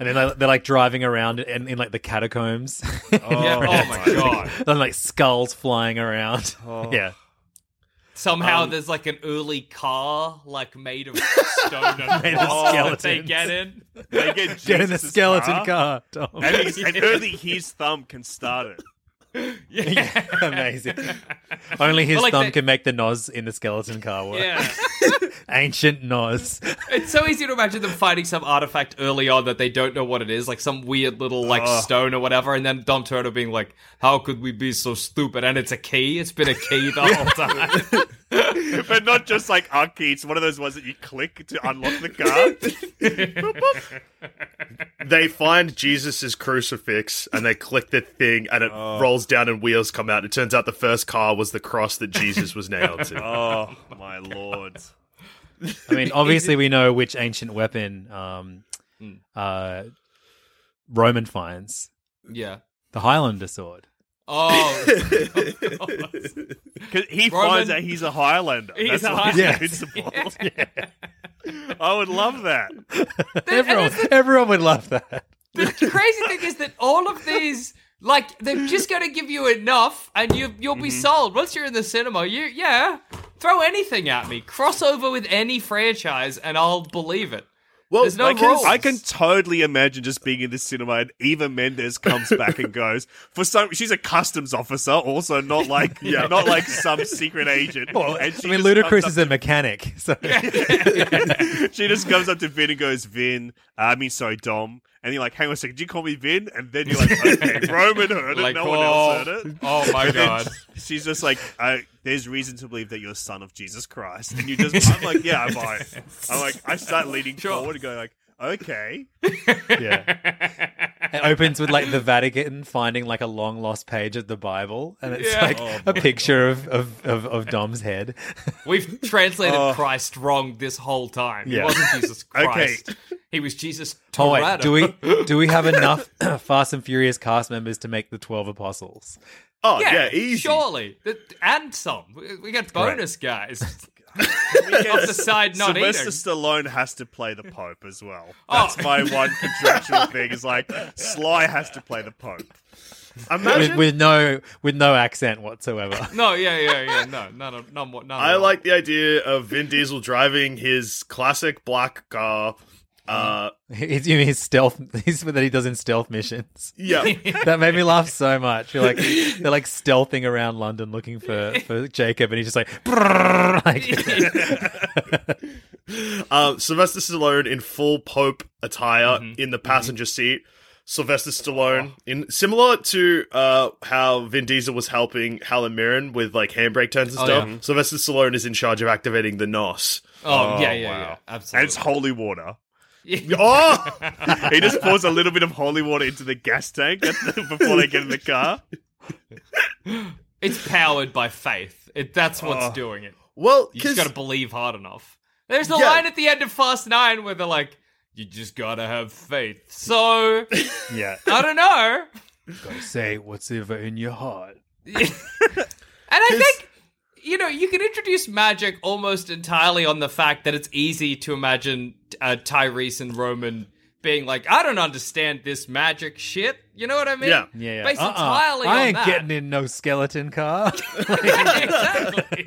And then they- they're like driving around in, in like the catacombs. Yeah, oh, *laughs* oh my god. and like skulls flying around. Oh. *laughs* Yeah. Somehow Um, there's like an early car, like made of *laughs* stone and Made of rock that they skeletons. get in. They get, Get in the Jesus' skeleton car. Tom. and, he's, and only his thumb can start it. *laughs* Yeah, *laughs* Amazing. Only his Well, like thumb can make the nos in the skeleton car work. yeah. *laughs* Ancient nos. It's so easy to imagine them finding some artifact early on that they don't know what it is, like some weird little like stone or whatever, and then Dom Toretto being like, "How could we be so stupid?" And it's a key. It's been a key the whole time. But not just like our. It's one of those ones that you click to unlock the car. *laughs* They find Jesus's crucifix and they click the thing and it rolls down and wheels come out. It turns out the first car was the cross that Jesus was nailed to. *laughs* oh my lord! I mean, obviously, we know which ancient weapon um, Hmm. uh, Roman finds yeah. the Highlander sword. Oh. *laughs* Because he Roman- finds out he's a Highlander. He's That's a why Highlander. *laughs* invincible. *laughs* I would love that. Everyone, everyone would love that. the crazy thing is that all of these like they're just going to give you enough and you you'll be Mm-hmm. sold once you're in the cinema you yeah throw anything at me cross over with any franchise and i'll believe it Well, There's no I can- rules. I can totally imagine just being in the cinema and Eva Mendes comes back and goes for some. She's a customs officer, also not like *laughs* yeah, not like some secret agent. Well, And I mean, Ludacris is a mechanic, so up- *laughs* she just comes up to Vin and goes, "Vin, uh, I mean, sorry, Dom." And you're like, "Hang on a second, did you call me Vin?" And then you're like, "Okay, *laughs* Roman heard it. Like, no one oh, else heard it." oh my god She's just like, uh, "There's reason to believe that you're a son of Jesus Christ." And you just, I'm like, "Yeah, I'm fine." I'm like, I start leaning forward and going like, "Okay." yeah. It opens with like the Vatican finding like a long lost page of the Bible, and it's Yeah. like Oh, a picture of, of, of, of Dom's head. we've translated Oh. christ wrong this whole time he Yeah. wasn't jesus Christ. *laughs* Okay. christ he was jesus Oh wait, do we *laughs* do we have enough *clears throat* Fast and Furious cast members to make the twelve apostles? Oh yeah, yeah, easy. surely and some we, we got bonus guys We get the side not Sylvester eating. Stallone has to play the Pope as well. Oh. That's my one contractual thing. Is like Sly has to play the Pope. Imagine. with no with no accent whatsoever. *laughs* no yeah yeah yeah no none of none, none I at all. like the idea of Vin Diesel driving his classic black car. Uh, *laughs* He's you mean his stealth *laughs* he's that he does in stealth missions. yeah. *laughs* That made me laugh so much. You're like they're like stealthing around London looking for, for Jacob and he's just like, like Um, Sylvester Stallone in full Pope attire Mm-hmm. in the passenger seat. Sylvester Stallone in similar to uh, how Vin Diesel was helping Helen Mirren with like handbrake turns and Oh, stuff. yeah. Sylvester Stallone is in charge of activating the NOS. oh, Oh, yeah yeah wow. yeah And it's holy water. *laughs* Oh, *laughs* He just pours a little bit of holy water into the gas tank the- before they get in the car. *laughs* It's powered by faith. It, that's what's Oh. doing it. well, You just 'cause- got to believe hard enough. There's a Yeah. line at the end of Fast Nine where they're like, "You just gotta have faith." So Yeah. I don't know. Gotta say what's ever in your heart. And I think, you know, you can introduce magic almost entirely on the fact that it's easy to imagine uh, Tyrese and Roman being like, I don't understand this magic shit. You know what I mean? Yeah. Yeah, yeah. Based Uh-uh. entirely I on ain't that. getting in no skeleton car. *laughs* *laughs* exactly.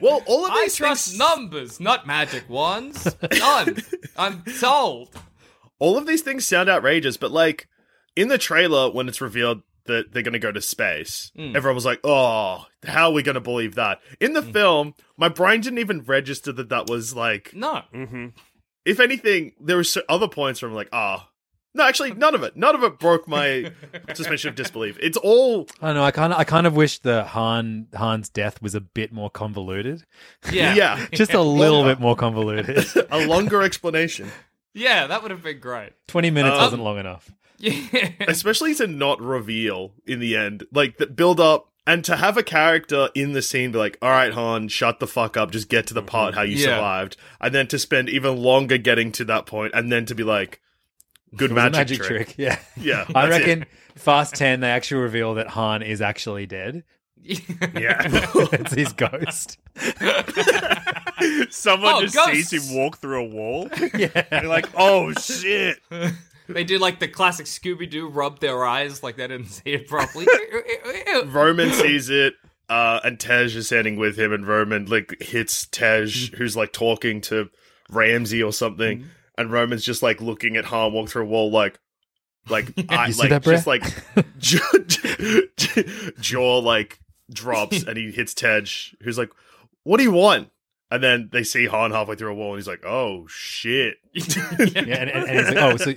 well, all of I these trust things, numbers, not magic wands. None. *laughs* I'm sold. all of these things sound outrageous, but like in the trailer when it's revealed that they're going to go to space, Hmm. everyone was like, "Oh, how are we going to believe that?" In the film, my brain didn't even register that that was like. No. Mm-hmm. If anything, there were other points where I'm like, "Ah." No, actually, none of it. None of it broke my *laughs* suspension of disbelief. It's all I don't know. I kind of, I kind of wish the Han Han's death was a bit more convoluted. Yeah. yeah, *laughs* Just a little bit more convoluted. *laughs* a longer explanation. Yeah, that would have been great. Twenty minutes Um, wasn't long enough. Yeah. *laughs* especially to not reveal in the end, like the build up and to have a character in the scene be like, "All right, Han, shut the fuck up, just get to the mm-hmm. part how you Yeah. survived," and then to spend even longer getting to that point, and then to be like, "Good It was a magic, trick. Yeah. *laughs* Yeah, I that's it. reckon Fast Ten they actually reveal that Han is actually dead. *laughs* Yeah, it's his ghost. Someone Oh, just ghosts. sees him walk through a wall. Yeah. They're like, "Oh shit!" They do like the classic Scooby Doo rub their eyes like they didn't see it properly. *laughs* Roman sees it. Uh, and Tej is standing with him, and Roman like hits Tej, who's like talking to Ramsey or something, and Roman's just like looking at Han walk through a wall, like, like *laughs* I You like that, just like *laughs* jaw, jaw like drops, and he hits Tej, who's like, "What do you want?" And then they see Han halfway through a wall, and he's like, "Oh shit!" Yeah, and, and, and he's like, oh, so,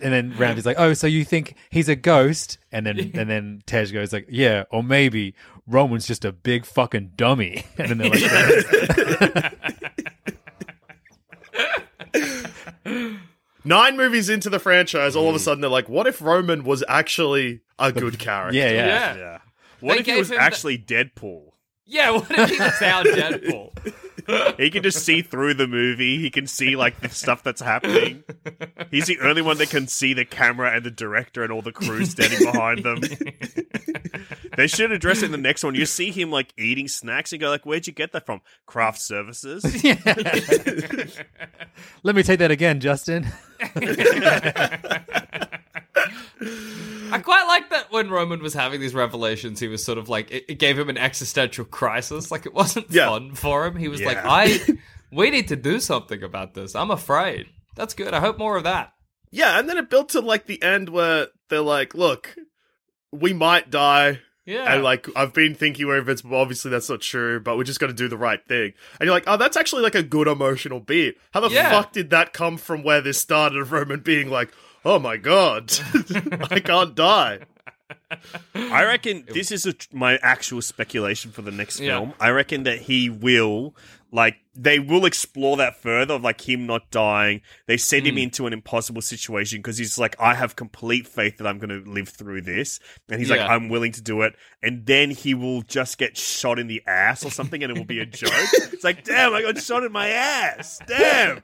and then Ramsey's like, oh, so you think he's a ghost? And then and then Tej goes like, yeah, or maybe Roman's just a big fucking dummy. *laughs* And then they're like, Nine movies into the franchise, all of a sudden they're like, "What if Roman was actually a good character?" yeah, yeah, yeah. Yeah. What They if he gave was him the- actually Deadpool? Yeah, what if he was our Deadpool? *laughs* he can just see through the movie. He can see like the stuff that's happening. He's the only one that can see the camera and the director and all the crew standing behind them. *laughs* they should address it in the next one. You see him like eating snacks and go like, "Where'd you get that from? Craft Services." *laughs* Let me take that again, Justin. I quite like that when Roman was having these revelations, he was sort of like it, it gave him an existential crisis. Like it wasn't Yeah. fun for him. He was like, I we need to do something about this. I'm afraid. That's good. I hope more of that. Yeah, and then it built to like the end where they're like, "Look, we might die." Yeah. And like I've been thinking over it, but obviously that's not true. But we're just gonna do the right thing. And you're like, oh, that's actually like a good emotional beat. How the Yeah. fuck did that come from where this started? Of Roman being like, oh my god, *laughs* I can't die. I reckon this is a, my actual speculation for the next Yeah. film. I reckon that he will, like, they will explore that further of like him not dying. They send Hmm. him into an impossible situation because he's like, I have complete faith that I'm going to live through this, and he's like, Yeah. I'm willing to do it. And then he will just get shot in the ass or something, and it will be a joke. *laughs* it's like, damn, I got shot in my ass. Damn.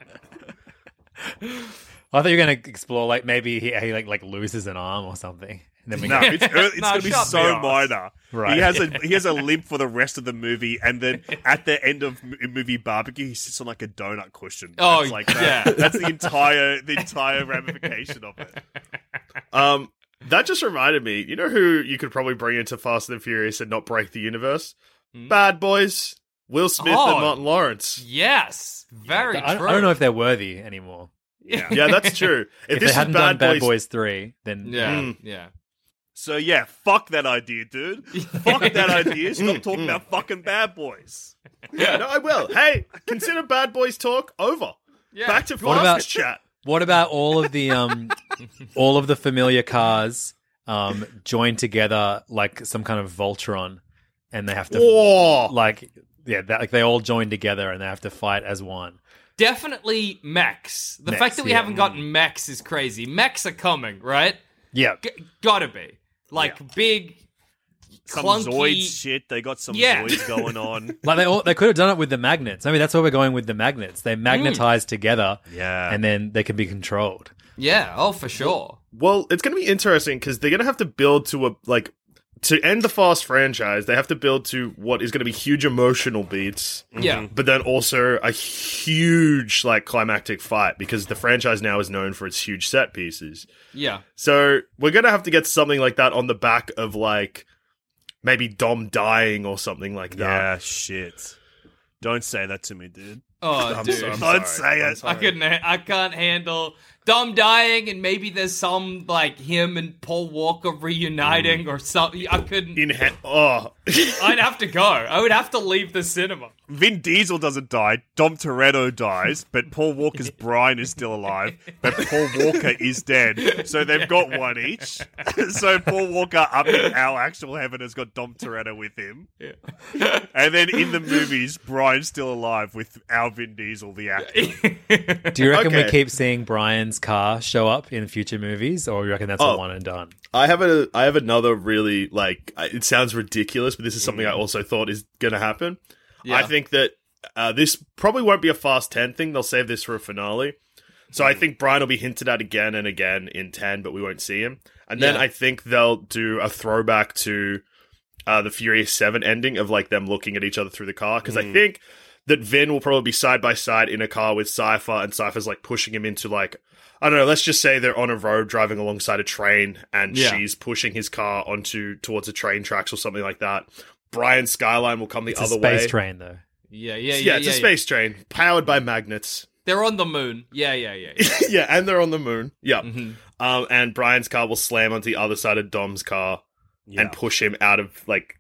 *laughs* I thought you were going to explore like maybe he, he like like loses an arm or something. And then we No, it's, it's *laughs* No, going to be shut so me minor. Right. He has a he has a *laughs* limp for the rest of the movie, and then *laughs* at the end of m- movie barbecue, he sits on like a donut cushion. Oh, That's like that. yeah. That's the entire the entire ramification of it. Um, that just reminded me. You know who you could probably bring into Fast and Furious and not break the universe? Bad Boys, Will Smith Oh. and Martin Lawrence. yes. Very I, true. I don't know if they're worthy anymore. Yeah. Yeah, that's true. *laughs* If, If, this they hadn't is done Bad, Bad Boys, Boys three, then Yeah. Mm. Yeah. So yeah, fuck that idea, dude. *laughs* Fuck that idea. Stop talking about fucking bad boys. yeah, no, I will. Hey, consider Bad Boys talk over. Yeah. Back to What Fast about- chat. What about all of the um, *laughs* all of the familiar cars um joined together like some kind of Voltron, and they have to Whoa. like yeah, that, like they all join together and they have to fight as one. Definitely mechs. The Mechs, fact that we yeah. haven't gotten mechs is crazy. Mechs are coming, right? Yeah, G- gotta be. Like big, Some clunky. Zoids shit. They got some Yeah. Zoids going *laughs* on. like they all, they could have done it with the magnets. I mean, that's where we're going with the magnets. They hmm. magnetize together, Yeah. and then they can be controlled. Yeah, oh, for sure. Well, it's going to be interesting because they're going to have to build to a like to end the Fast franchise. They have to build to what is going to be huge emotional beats, mm-hmm. Yeah. but then also a huge like climactic fight because the franchise now is known for its huge set pieces. Yeah. So we're going to have to get something like that on the back of like maybe Dom dying or something like that. yeah, shit. Don't say that to me, dude. Oh, I'm dude. so- I'm Don't sorry. say it. I couldn't. ha- I can't handle Dom dying, and maybe there's some like him and Paul Walker reuniting mm. or something. I couldn't. In he- oh, *laughs* I'd have to go. I would have to leave the cinema. Vin Diesel doesn't die. Dom Toretto dies, but Paul Walker's *laughs* Brian is still alive. But Paul Walker is dead. So they've got one each. *laughs* so Paul Walker up in our actual heaven has got Dom Toretto with him. yeah. And then in the movies, Brian's still alive with our Vin Diesel, the actor. Do you reckon we keep seeing Brian's car show up in future movies, or you reckon that's a Oh. one and done? I have a I have another really like it sounds ridiculous, but this is something I also thought is going to happen. Yeah. I think that uh, this probably won't be a fast ten thing. They'll save this for a finale. So I think Brian will be hinted at again and again in ten, but we won't see him. And then Yeah. I think they'll do a throwback to uh, the Furious Seven ending of like them looking at each other through the car because I think that Vin will probably be side by side in a car with Cipher, and Cipher's like pushing him into like I don't know. Let's just say they're on a road driving alongside a train, and Yeah. she's pushing his car onto towards the train tracks or something like that. Brian skyline will come the It's a other space way. train, though. Yeah, yeah, yeah. yeah, it's yeah, a space train powered by magnets. They're on the moon. Yeah, yeah, yeah. yeah. *laughs* yeah, and they're on the moon. Yeah, Mhm. um, and Brian's car will slam onto the other side of Dom's car and push him out of like.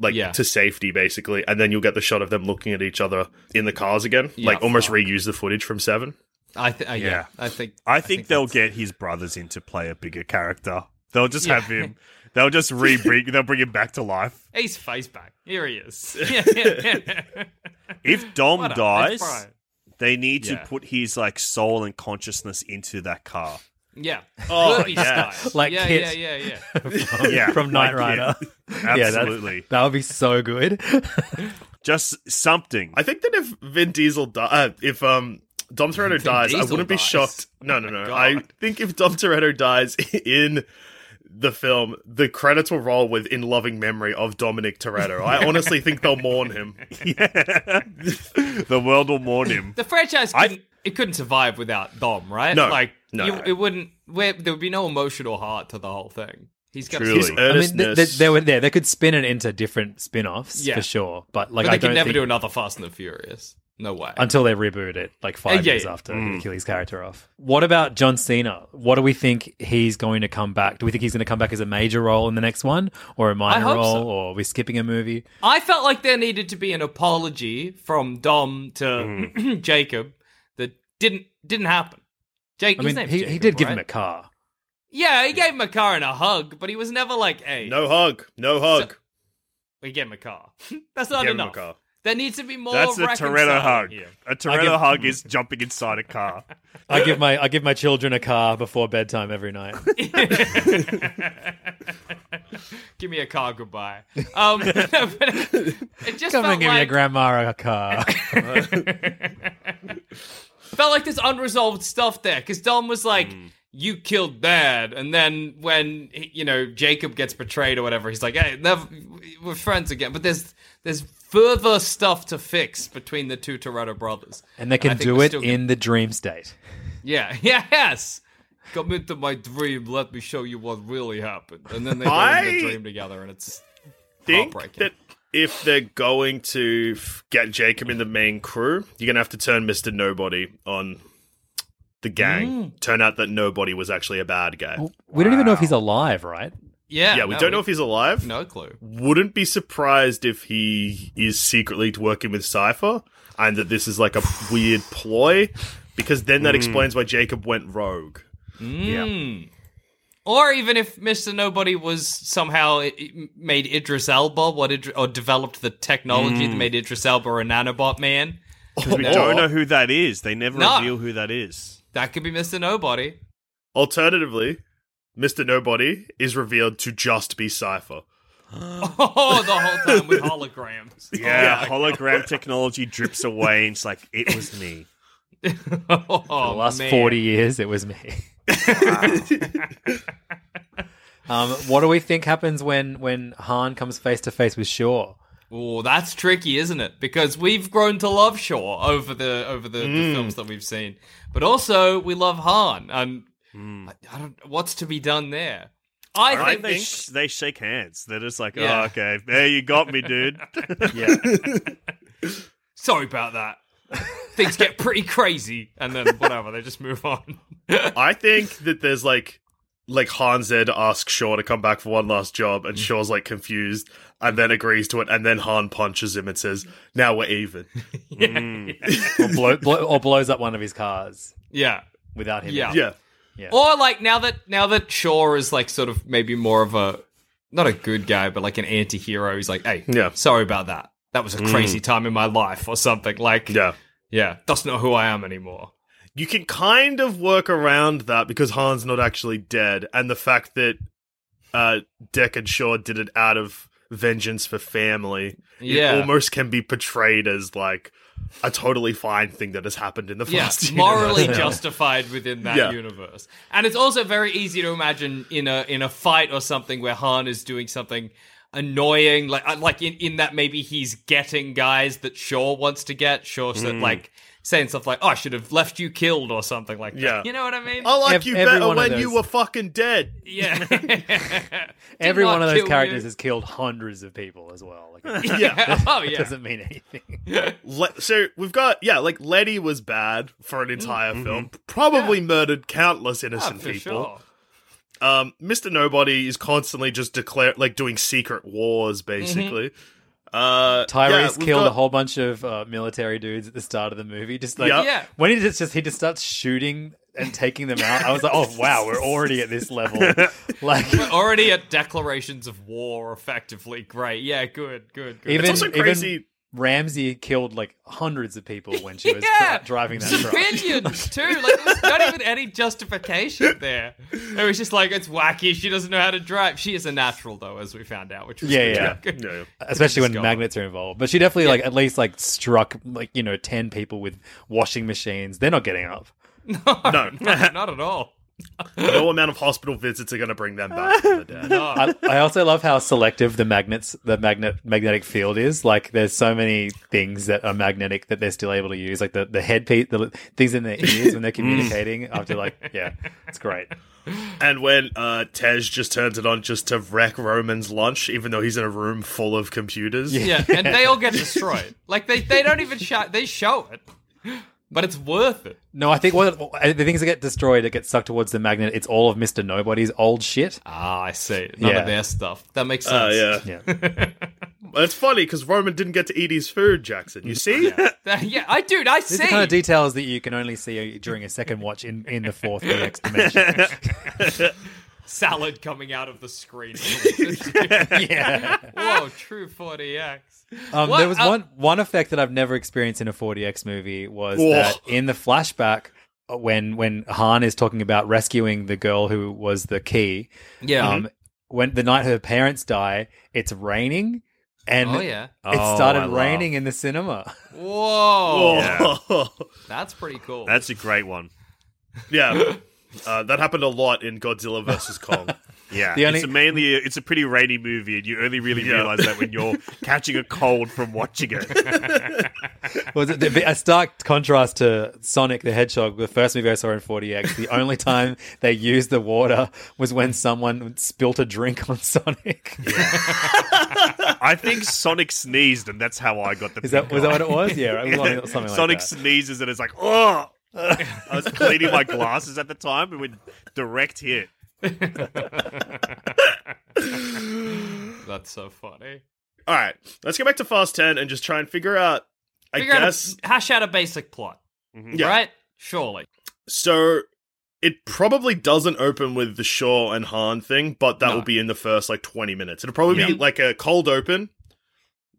Like Yeah. to safety, basically, and then you'll get the shot of them looking at each other in the cars again, Yeah, like almost fuck. reuse the footage from Seven. I th- uh, yeah. Yeah. I think. I think, they'll get his brothers in to play a bigger character. They'll just Yeah. have him. They'll just *laughs* re bring. They'll bring him back to life. He's face back. Here he is. Yeah, yeah, yeah. If Dom What dies, they need to put his like soul and consciousness into that car. Yeah. Oh, Kirby yeah. style. Like yeah, Kit. yeah, yeah, yeah. *laughs* *laughs* Yeah, from Knight like, yeah. Rider. Yeah, that- Absolutely. that would be so good. Just something. I think that if Vin Diesel di- uh, if um Dom Toretto dies, I wouldn't be shocked. Oh no, no, no. God. I think if Dom Toretto dies *laughs* in the film, the credits will roll with "In loving memory of Dominic Toretto." I *laughs* honestly think they'll mourn him. yeah. *laughs* the world will mourn him. The franchise couldn't, it couldn't survive without Dom, right? No, like no. you- it wouldn't. There would be no emotional heart to the whole thing. He's got Truly. His some- I mean, earnestness. th- th- they were there. They could spin it into different spin-offs Yeah. for sure, but like but I they could never think do another Fast and the Furious. No way. until they reboot it, like five Uh, yeah, years yeah. after they kill his character off. What about John Cena? What do we think he's going to come back? Do we think he's going to come back as a major role in the next one, or a minor hope role, so. or are we skipping a movie? I felt like there needed to be an apology from Dom to Mm. *clears throat* Jacob that didn't didn't happen. Jake, I his mean, name's he, he Jacob, did give him a car. Yeah, he gave him a car and a hug, but he was never like, "Hey, no hug, no hug. we gave him a car." *laughs* That's not Give him a enough. car. There needs to be more. That's a reconciling Toretto hug. here. A Toretto give- hug is jumping inside a car. *laughs* I give my I give my children a car before bedtime every night. *laughs* Give me a car goodbye. Um, *laughs* but it, it just Come and give like, your grandma a car. felt like there's unresolved stuff there because Dom was like, "You killed Dad," and then when you know Jacob gets betrayed or whatever, he's like, "Hey, never, we're friends again." But there's there's further stuff to fix between the two Toretto brothers, and they can think do we're it still in the dream state. Yeah, *laughs* yes. Come into my dream. Let me show you what really happened. And then they go in the dream together, and it's think heartbreaking. that if they're going to f- get Jacob in the main crew, you're gonna have to turn Mister Nobody on the gang. Mm. Turn out that nobody was actually a bad guy. We don't even know if he's alive, right? Yeah, yeah, we no, don't know if he's alive. no clue. Wouldn't be surprised if he is secretly working with Cipher, and that this is like a weird ploy, because then that explains why Jacob went rogue. Mm. Or even if Mister Nobody was somehow it, it made Idris Elba what Idri- or developed the technology that made Idris Elba a nanobot man. Because we don't know who that is. They never No. reveal who that is. That could be Mister Nobody. Alternatively, Mister Nobody is revealed to just be Cipher. Oh, the whole time with holograms. *laughs* Yeah, hologram technology drips away, and it's like it was me. *laughs* Oh, the last man. 40 years, it was me. *laughs* um, what do we think happens when, when Han comes face to face with Shaw? Oh, that's tricky, isn't it? Because we've grown to love Shaw over the over the, the films that we've seen, but also we love Han, and Hmm. I, I don't. What's to be done there? I I think think they sh- they shake hands. They're just like, Yeah. oh, okay, there you got me, dude. *laughs* Yeah. *laughs* sorry about that. Things get pretty crazy, and then whatever, they just move on. *laughs* I think that there's like like Han's there asks Shaw to come back for one last job, and mm. Shaw's like confused and then agrees to it, and then Han punches him and says, Now we're even. Mm. or, blow, blow, or blows up one of his cars yeah, without him. Yeah. Yeah. Or like now that now that Shaw is like sort of maybe more of a not a good guy, but like an anti-hero. He's like, hey, Yeah. sorry about that. That was a crazy time in my life, or something like. Yeah. yeah, that's not who I am anymore. You can kind of work around that because Han's not actually dead, and the fact that uh Deckard Shaw did it out of vengeance for family. Yeah. It almost can be portrayed as like a totally fine thing that has happened in the yeah, Fast *laughs* morally *laughs* universe. justified within that Yeah. universe. And it's also very easy to imagine in a in a fight or something where Han is doing something annoying, like uh, like in, in that maybe he's getting guys that Shaw wants to get. Shaw's Mm. that like saying stuff like, "Oh, I should have left you killed" or something like that. Yeah. you know what I mean? I like Ev- you better when you were fucking dead. yeah. *laughs* *laughs* Every one of those characters you. has killed hundreds of people as well. Like, it *laughs* Yeah. oh yeah. doesn't mean anything. Le- so we've got yeah, like Letty was bad for an entire film, probably murdered countless Ah, innocent for people. sure. Um, Mr. Nobody is constantly just declare like doing secret wars, basically. Uh, Tyrese yeah, killed got- a whole bunch of uh, military dudes at the start of the movie. Just like Yeah. Yeah. when he just, just he just starts shooting and taking them out. I was like, oh wow, we're already at this level. *laughs* Like We're already at declarations of war, effectively. Great. Yeah, good, good, good. Even- It's also even- crazy Ramsey killed like hundreds of people when she *laughs* was Yeah. dri- driving that truck. Civilians *laughs* too. Like there's not even any justification there. It was just like it's wacky. She doesn't know how to drive. She is a natural though, as we found out, which was Yeah, good. yeah. *laughs* Yeah, yeah. Especially when magnets are involved. But she definitely like at least like struck like you know ten people with washing machines. They're not getting up. No, No, Not at all. No amount of hospital visits are going to bring them back from the dead. No. *laughs* I, I also love how selective the magnets, the magnet magnetic field is. Like, there's so many things that are magnetic that they're still able to use, like the the headpiece, the things in their ears when they're *laughs* communicating. After like, yeah, it's great. And when uh, Tej just turns it on just to wreck Roman's lunch, even though he's in a room full of computers. Yeah, and they all get destroyed. Like they, they don't even show they show it, but it's worth it. No, I think what the things that get destroyed that get sucked towards the magnet, it's all of Mister Nobody's old shit. Ah, I see. None Yeah. of their stuff. That makes Uh, sense. yeah. Yeah, *laughs* it's funny because Roman didn't get to eat his food, Jackson. You see? That- yeah, I dude, I these are see. the kind of details that you can only see during a second watch in in the fourth DX dimension. *laughs* Salad coming out of the screen. *laughs* yeah. Whoa, true 4DX. Um, there was Uh, one one effect that I've never experienced in a 4DX movie was Whoa. that in the flashback uh, when when Han is talking about rescuing the girl who was the key, Yeah. um, when the night her parents die, it's raining, and oh yeah. it Oh, started I raining in the cinema. Whoa. Oh, That's pretty cool. That's a great one. yeah. *laughs* Uh, that happened a lot in Godzilla vs. Kong. *laughs* Yeah, The only- it's a mainly it's a pretty rainy movie, and you only really Yeah. realize that when you're catching a cold from watching it. *laughs* was it a stark contrast to Sonic the Hedgehog, the first movie I saw in 4DX? The only time they used the water was when someone spilt a drink on Sonic. I think Sonic sneezed, and that's how I got the. Is that pink was that what it was? Yeah, it was *laughs* something like Sonic that. sneezes, and it's like, oh. *laughs* I was cleaning my glasses at the time, and with direct hit. *laughs* That's so funny. All right, let's go back to Fast 10 and just try and figure out, I Figure guess. out a, hash out a basic plot. Mm-hmm. Yeah. Right? Surely. So it probably doesn't open with the Shaw and Han thing, but that No. will be in the first like 20 minutes. It'll probably be like a cold open,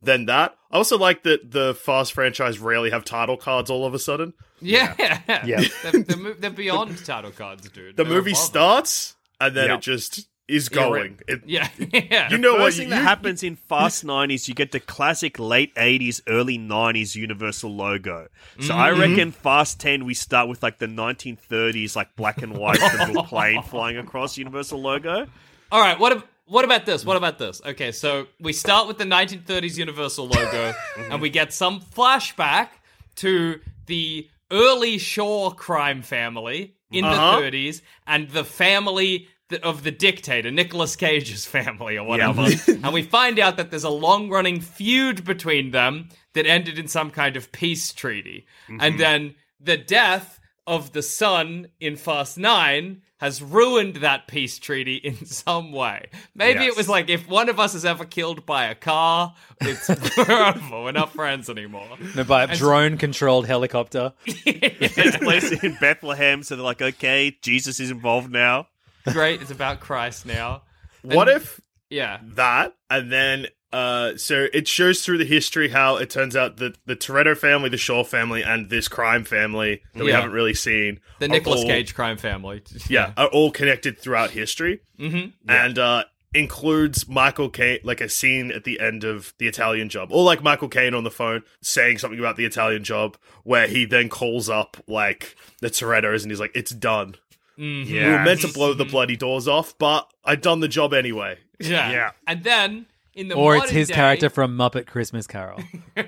then that. I also like that the Fast franchise rarely have title cards all of a sudden. Yeah. Yeah. *laughs* they're, they're, they're beyond *laughs* title cards, dude. The They're movie starts and then Yeah. it just is going. It, Yeah. *laughs* yeah. You know what? First thing You, that happens in Fast Nine is you get the classic late '80s, early '90s Universal logo. So mm-hmm. I mm-hmm. reckon Fast Ten we start with like the 1930s, like black and white little plane flying across Universal logo. All right. What ab- what about this? What about this? Okay, so we start with the 1930s Universal logo, *laughs* and we get some flashback to the early Shaw crime family in Uh-huh. the 30s, and the family th- of the dictator, Nicolas Cage's *laughs* family, or whatever. and we find out that there's a long-running feud between them that ended in some kind of peace treaty, and then the death of the son in Fast Nine has ruined that peace treaty *laughs* in some way. Maybe it was like if one of us is ever killed by a car, it's *laughs* we're over. We're not friends anymore. No, by a drone controlled helicopter. *laughs* Takes place in Bethlehem, so they're like, okay, Jesus is involved now. Great, it's about Christ now. what if Yeah. that and then uh so it shows through the history how it turns out that the Toretto family, the Shaw family, and this crime family that we haven't really seen The are Nicolas all- Cage crime family. *laughs* yeah, are all connected throughout history. Mm-hmm. and uh, includes Michael Caine, like a scene at the end of the Italian Job, or like Michael Caine on the phone saying something about the Italian Job, where he then calls up like the Torettos and he's like, "It's done. Mm-hmm. We were meant to blow the bloody doors off, but I done the job anyway." Yeah. Yeah. And then in the Or it's his day- character from Muppet Christmas Carol. *laughs*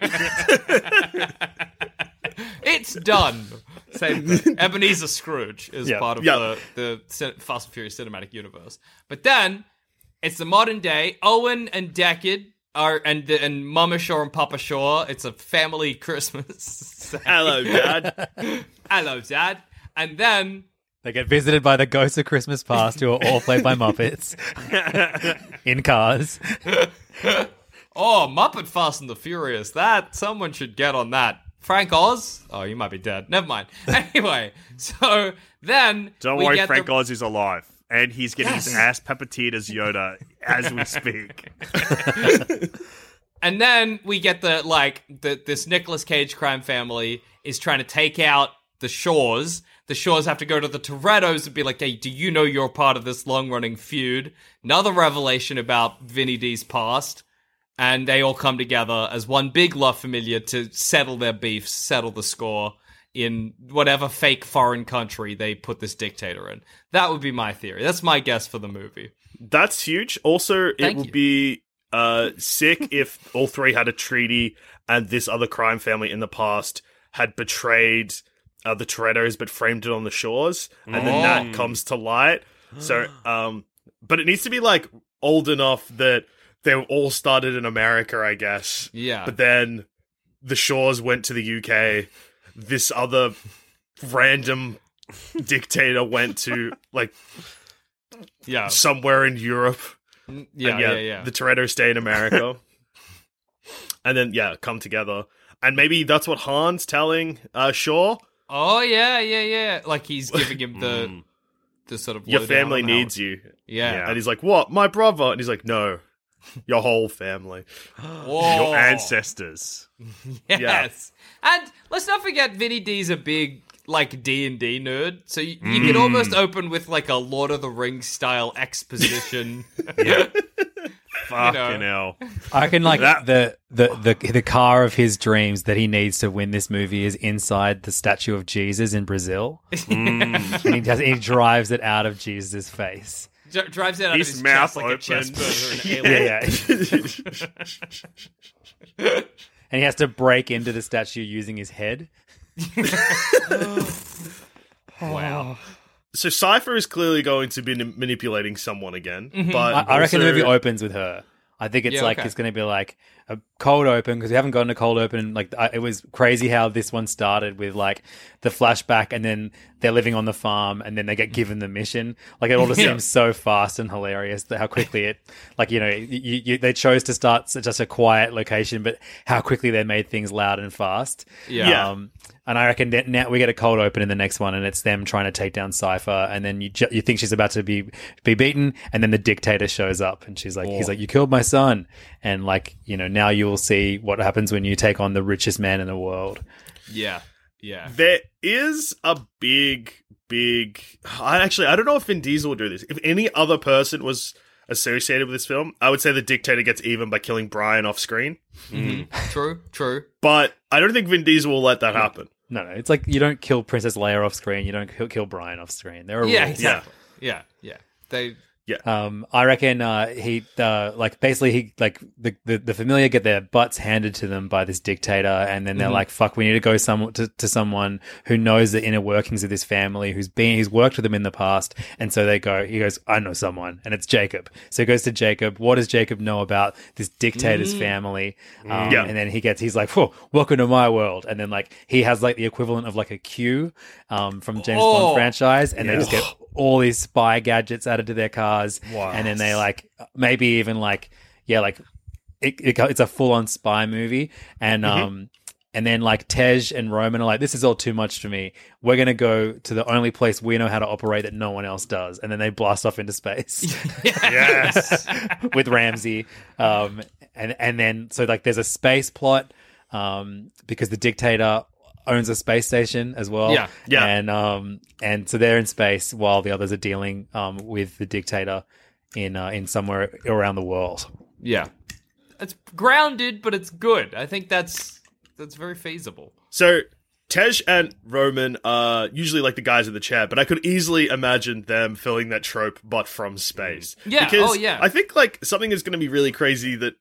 It's done. Same thing. *laughs* Ebenezer Scrooge is Yeah. part of Yeah. the, the Fast and Furious cinematic universe. But then it's the modern day. Owen and Deckard are and the, and Mama Shaw and Papa Shaw. It's a family *laughs* Christmas. Hello, Dad. Hello, Dad. And then They get visited by the ghosts of Christmas past, who are all played by Muppets *laughs* in cars. oh, Muppet Fast and the Furious. That someone should get on that. Frank Oz? Oh, you might be dead. Never mind. *laughs* Anyway, so then Don't we worry, get Frank the- Oz is alive. And he's getting his ass puppeteered as Yoda as we speak. *laughs* And then we get the like the this Nicolas Cage crime family is trying to take out the Shaws. The Shaws have to go to the Torettos and be like, "Hey, do you know you're part of this long running feud?" Another revelation about Vinny D's past, and they all come together as one big La Familia to settle their beefs, settle the score in whatever fake foreign country they put this dictator in. That would be my theory. That's my guess for the movie. That's huge. Also, it would you. be uh, sick *laughs* if all three had a treaty and this other crime family in the past had betrayed uh, the Torettos but framed it on the Shaws, and then that comes to light. So, *gasps* um, but it needs to be like old enough that they all started in America, I guess. Yeah. But then the Shaws went to the UK. This other random dictator went to *laughs* like yeah. somewhere in Europe. Yeah, yeah, yeah, yeah. The Toretto stay in America. *laughs* and then, yeah, come together. And maybe that's what Han's telling uh, Shaw. Oh yeah, yeah, yeah. Like he's giving him *laughs* the Mm. the sort of Your lowdown family on how- needs you. Yeah. And he's like, What? My brother? And he's like, No, your whole family. *gasps* Whoa. Your ancestors. *laughs* Yes. And let's not forget Vinny D's a big like D and D nerd, so you, you could almost open with like a Lord of the Rings style exposition. *laughs* Fucking hell. *laughs* I can like That- the, the the the car of his dreams that he needs to win this movie is inside the statue of Jesus in Brazil, *laughs* mm. and he does he drives it out of Jesus' face. Dri- drives it out His of his mouth chest like a open. chessboard or an Yeah, *laughs* alien. yeah. and he has to break into the statue using his head. Wow. *sighs* So Cipher is clearly going to be n- manipulating someone again. But Mm-hmm. I, I reckon the movie opens with her. I think it's Yeah, like okay. it's going to be like a cold open because we haven't gotten a cold open. Like I, it was crazy how this one started with like the flashback, and then they're living on the farm, and then they get given the mission. Like it all just Yeah. seems so fast and hilarious that how quickly it, like you know, you, you, they chose to start s- just a quiet location, but how quickly they made things loud and fast. Yeah. Yeah. Um, and I reckon that now we get a cold open in the next one, and it's them trying to take down Cipher, and then you ju- you think she's about to be be beaten, and then the dictator shows up, and she's like, he's like, you killed my son, and like you know now you will see what happens when you take on the richest man in the world. Yeah. Yeah. There is a big, big. I actually, I don't know if Vin Diesel would do this. If any other person was associated with this film, I would say the dictator gets even by killing Brian off screen. Mm-hmm. *laughs* True. True. But I don't think Vin Diesel will let that happen. No, no, it's like you don't kill Princess Leia off screen, you don't kill, kill Brian off screen. There are Yeah. rules. Exactly. Yeah. Yeah. They. Um, I reckon uh, he uh, like basically he like the, the the familiar get their butts handed to them by this dictator, and then they're like, "Fuck, we need to go some to, to someone who knows the inner workings of this family, who's been who's worked with them in the past." And so they go. He goes, "I know someone," and it's Jacob. So he goes to Jacob. What does Jacob know about this dictator's family? Um, Yeah. And then he gets he's like, "Whoa, welcome to my world." And then like he has like the equivalent of like a Q um, from James Oh. Bond franchise, and they just get all these spy gadgets added to their cars, and then they like maybe even like yeah, like it, it, it's a full on spy movie, and um. And then like Tej and Roman are like, this is all too much for me. We're gonna go to the only place we know how to operate that no one else does, and then they blast off into space *laughs* *laughs* Yes. with Ramsey. Um, and and then so like there's a space plot um, because the dictator owns a space station as well. Yeah, yeah. And um, and so they're in space while the others are dealing um, with the dictator in uh, in somewhere around the world. Yeah. It's grounded, but it's good. I think that's that's very feasible. So Tej and Roman are usually like the guys in the chair, but I could easily imagine them filling that trope, but from space. Yeah, Because oh, yeah. I think like something is going to be really crazy that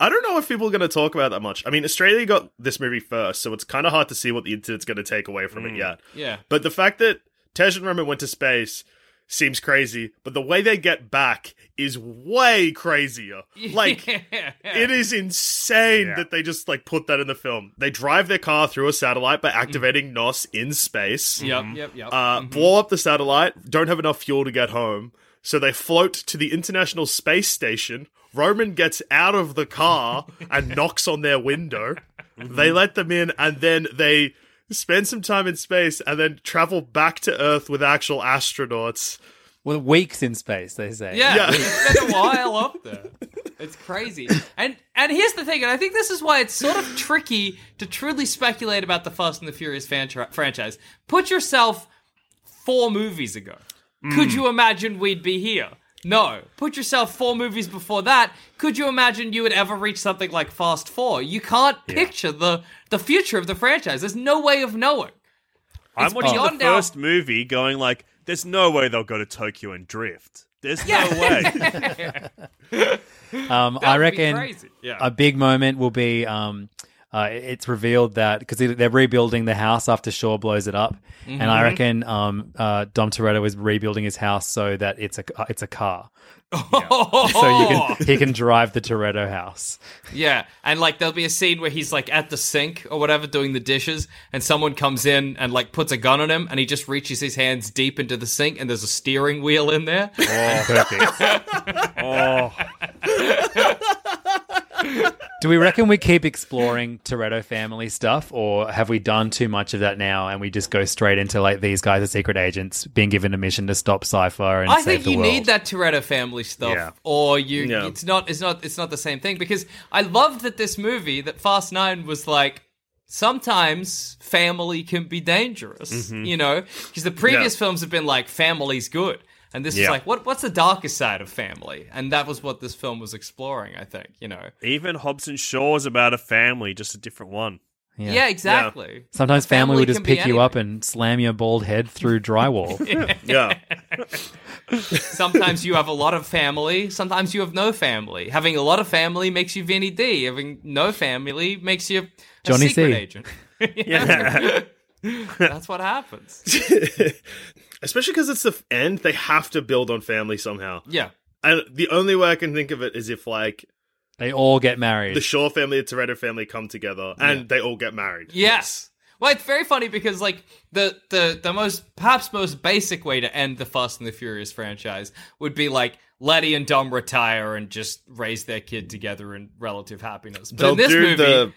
I don't know if people are going to talk about that much. I mean, Australia got this movie first, so it's kind of hard to see what the internet's going to take away from it hmm. yet. Yeah. But the fact that Tej and Roman went to space seems crazy, but the way they get back is way crazier. *laughs* Like it is insane Yeah. that they just like put that in the film. They drive their car through a satellite by activating mm. NOS in space. Yep, yep, yep. Uh, mm-hmm. blow up the satellite, don't have enough fuel to get home. So they float to the International Space Station. Roman gets out of the car and *laughs* knocks on their window. They let them in and then they spend some time in space and then travel back to Earth with actual astronauts. Well, weeks in space, they say. yeah, yeah. it's been a while up there. It's crazy. And and here's the thing, and I think this is why it's sort of tricky to truly speculate about the Fast and the Furious fan- franchise. Put yourself four movies ago. Could hmm. you imagine we'd be here? No. Put yourself four movies before that. Could you imagine you would ever reach something like Fast Four? You can't picture the the future of the franchise. There's no way of knowing. I'm It's watching the beyond our- first movie going like, there's no way they'll go to Tokyo and drift. There's Yeah. no way. *laughs* Um, I would be reckon crazy. Yeah. a big moment will be um, uh, it's revealed that because they're rebuilding the house after Shaw blows it up, and Mm-hmm. I reckon um, uh, Dom Toretto is rebuilding his house so that it's a it's a car, so you can *laughs* he can drive the Toretto house. Yeah, and like there'll be a scene where he's like at the sink or whatever doing the dishes, and someone comes in and like puts a gun on him, and he just reaches his hands deep into the sink, and there's a steering wheel in there. Oh, perfect. *laughs* oh, Do we reckon we keep exploring Toretto family stuff, or have we done too much of that now, and we just go straight into like these guys are secret agents being given a mission to stop Cipher and I save think the you world? need that Toretto family stuff, Yeah. or you. Yeah. It's not. It's not. It's not the same thing because I love that this movie, that Fast Nine, was like. Sometimes family can be dangerous, mm-hmm. you know, because the previous Yeah. films have been like family's good, and this is like what what's the darkest side of family, and that was what this film was exploring. I think, you know, even Hobbs and Shaw is about a family, just a different one. yeah, exactly. Sometimes family, family will just pick you up and slam your bald head through drywall. *laughs* Yeah. *laughs* *laughs* Sometimes you have a lot of family. Sometimes you have no family. Having a lot of family makes you Vinny D. Having no family makes you a Johnny secret C. agent. yeah. That's what happens. Especially because it's the end, they have to build on family somehow. Yeah. And the only way I can think of it is if like they all get married. the Shaw family, the Toretto family come together and they all get married. Yes. Well, it's very funny because like the the the most perhaps most basic way to end the Fast and the Furious franchise would be like Letty and Dom retire and just raise their kid together in relative happiness. But They'll in this do movie, the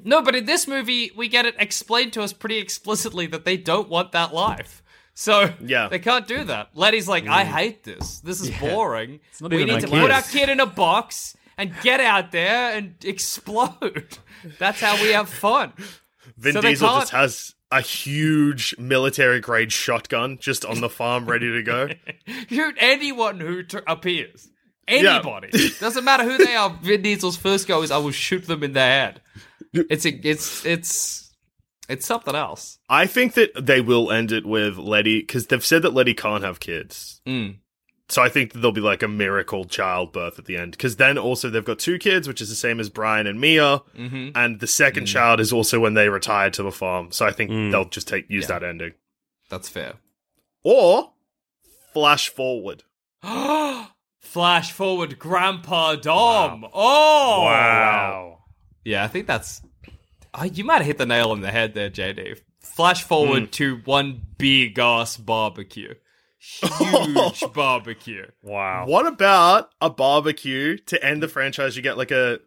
*clears throat* No, but in this movie, we get it explained to us pretty explicitly that they don't want that life. So Yeah. they can't do that. Letty's like, I mm. hate this. This is boring. not we need to put our kid in a box and get out there and explode. *laughs* That's how we have fun. Vin So Diesel just has a huge military grade shotgun just on the farm ready to go. *laughs* Shoot anyone who t- appears. Anybody. *laughs* Doesn't matter who they are. Vin Diesel's first go is I will shoot them in the head. It's a, it's it's it's something else. I think that they will end it with Letty because they've said that Letty can't have kids. Mm. So I think that there'll be like a miracle childbirth at the end. Because then also they've got two kids, which is the same as Brian and Mia, Mm-hmm. and the second child is also when they retire to the farm. So I think they'll just take use that ending. That's fair. Or flash forward. *gasps* Flash forward, Grandpa Dom. Oh, Wow. Yeah, I think that's. Oh, you might have hit the nail on the head there, JD. Flash forward hmm. to one big ass barbecue, huge *laughs* barbecue. Wow. What about a barbecue to end the franchise? You get like a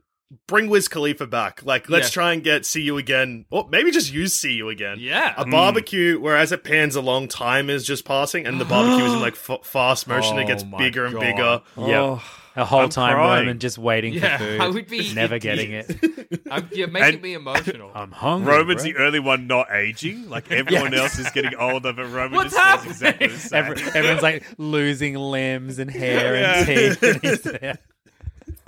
bring Wiz Khalifa back. Like let's Yeah. try and get see you again, or maybe just use see you again. Yeah. a hmm. barbecue where as it pans along, time is just passing, and the barbecue is in *gasps* like f- fast motion. it gets Oh my bigger and God. bigger. yeah. Oh. A whole I'm time crying. Roman just waiting Yeah, for food. I would be- never getting it. *laughs* I'm, you're making And- me emotional. *laughs* I'm hungry. Roman's bro. the only one not aging. Like *laughs* everyone Yes. else is getting older, but Roman What's just happening? stays exactly the same. Every, everyone's like losing limbs and hair Yeah. and teeth. And he's there.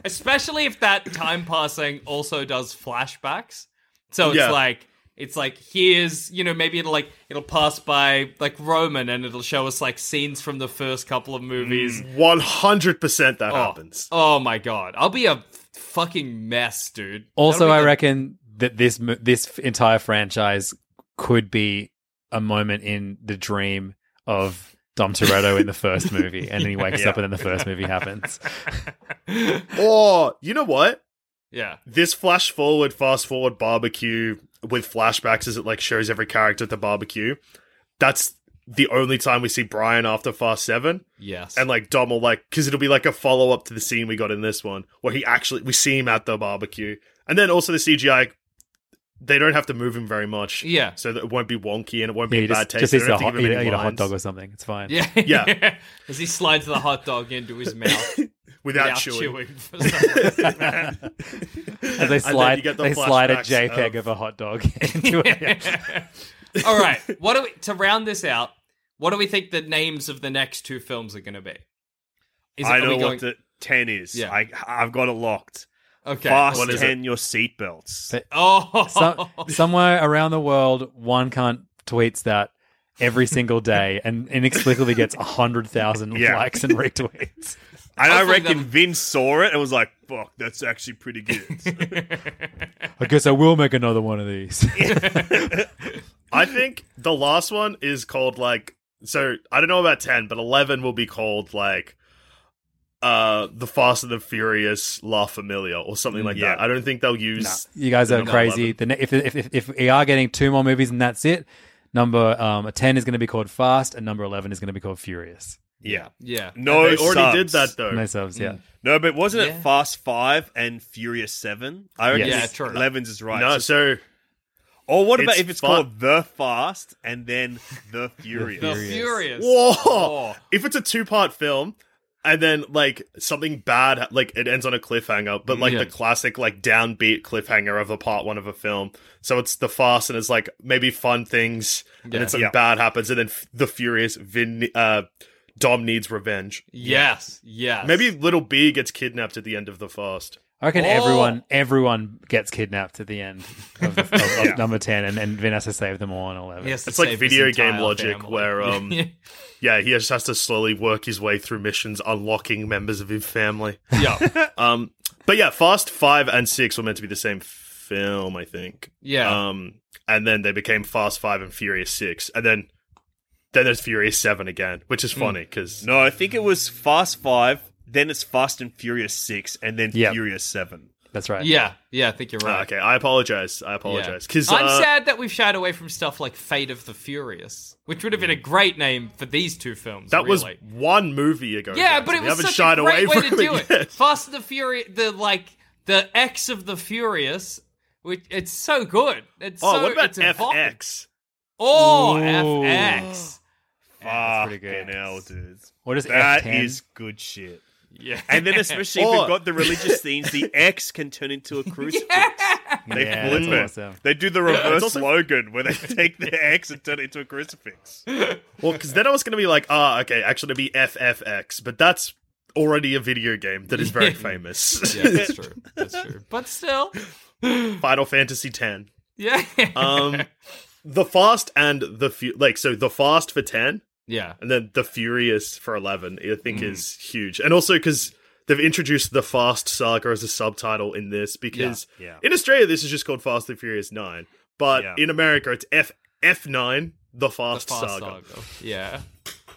Especially if that time passing also does flashbacks. So it's Yeah. like it's like here's you know maybe it'll like it'll pass by like Roman and it'll show us like scenes from the first couple of movies. Mm, one hundred percent that Oh. happens. Oh my god, I'll be a fucking mess, dude. Also, I the- reckon that this this entire franchise could be a moment in the dream of Dom Toretto in the first movie, and then he wakes *laughs* up and then the first movie happens. *laughs* Or you know what? Yeah. This flash forward, fast forward barbecue with flashbacks as it like shows every character at the barbecue. That's the only time we see Brian after Fast Seven. Yes. and like Dom will like because it'll be like a follow up to the scene we got in this one where he actually we see him at the barbecue, and then also the CGI. They don't have to move him very much, Yeah. so that it won't be wonky and it won't Yeah, be he a bad just, taste. just They eats don't a hot, eat, a- eat a hot dog or something. It's fine. yeah. Yeah. *laughs* As he slides the hot dog into his mouth. *laughs* without, without chewing. chewing. for. *laughs* As they slide, you the they slide a JPEG of- of a hot dog *laughs* into it. *laughs* All right. What do we to round this out? What do we think the names of the next two films are going to be? Is I are know going- what the ten is. Yeah. I I've got it locked. okay. Fast what is ten your seatbelts. Oh, So, somewhere around the world, one cunt tweets that every single day and inexplicably gets 100,000 Yeah. likes and retweets. And I Hopefully reckon them- Vin saw it and was like, "Fuck, that's actually pretty good." *laughs* I guess I will make another one of these. *laughs* I think the last one is called like so I don't know about 10, but 11 will be called like uh the Fast and the Furious La Familia or something like Yeah. that. I don't think they'll use you guys are No, crazy. The ne- if, if, if, if we are getting two more movies and that's it, number um, 10 is going to be called Fast and number 11 is going to be called Furious. Yeah. yeah. No, they already did that though. No subs, yeah. No, but wasn't Yeah. it Fast Five and Furious Seven? I reckon Yeah, it's- true. Eleven's is right. No, So- so or what about if it's fu- called The Fast and then The Furious? *laughs* The Furious. Furious. whoa. Oh. If it's a two-part film and then like something bad like it ends on a cliffhanger, but like Yeah. the classic like downbeat cliffhanger of a part 1 of a film. So it's the Fast and it's like maybe fun things and then something Yeah. bad happens and then f- the Furious Vin uh Dom needs revenge. Yes. Yes. Maybe Lil B gets kidnapped at the end of the fast. I reckon Oh. everyone everyone gets kidnapped at the end of, of, of *laughs* number 10 and, and Vin has to save them all in 11. He has It's like video game logic family. where, um, *laughs* Yeah, he just has to slowly work his way through missions, unlocking members of his family. yeah. *laughs* Um, but yeah, Fast Five and Six were meant to be the same film, I think. Yeah. Um, and then they became Fast Five and Furious Six, and then then there's Furious Seven again, which is funny because No, I think it was Fast Five, then it's Fast and Furious Six, and then Yep. Furious Seven. That's right. yeah. Yeah. I think you're right. Ah, okay, I apologize. I apologize because I'm uh, sad that we've shied away from stuff like Fate of the Furious, which would have been a great name for these two films. that was really. one movie ago. yeah, guys. but it We was haven't such shied a great away way to from do it. it. yet. Fast and the Furious, the like the X of the Furious, which it's so good. It's Oh, so, what about it's evolving. FX? Oh, Ooh. FX. Fuck pretty good. hell, dude. What is That F10? is good shit. Yeah, And then especially if Or- we've got the religious themes, the *laughs* X can turn into a crucifix. They Yeah, flip that's it. awesome. They do the reverse also- slogan where they take the *laughs* X and turn it into a crucifix. Well, because then I was going to be like, ah, okay, actually, it'd be FFX, but that's already a video game that is very *laughs* famous. yeah, that's true. That's true. But still, Final Fantasy X. yeah, Um, the Fast and the Fu- like, so the Fast for ten, yeah, and then the Furious for eleven. I think Mm. is huge, and also because they've introduced the Fast Saga as a subtitle in this. Because Yeah. in Australia, this is just called Fast and Furious Nine, but Yeah. in America, it's F F nine, the the Fast, Fast Saga. Saga. Yeah,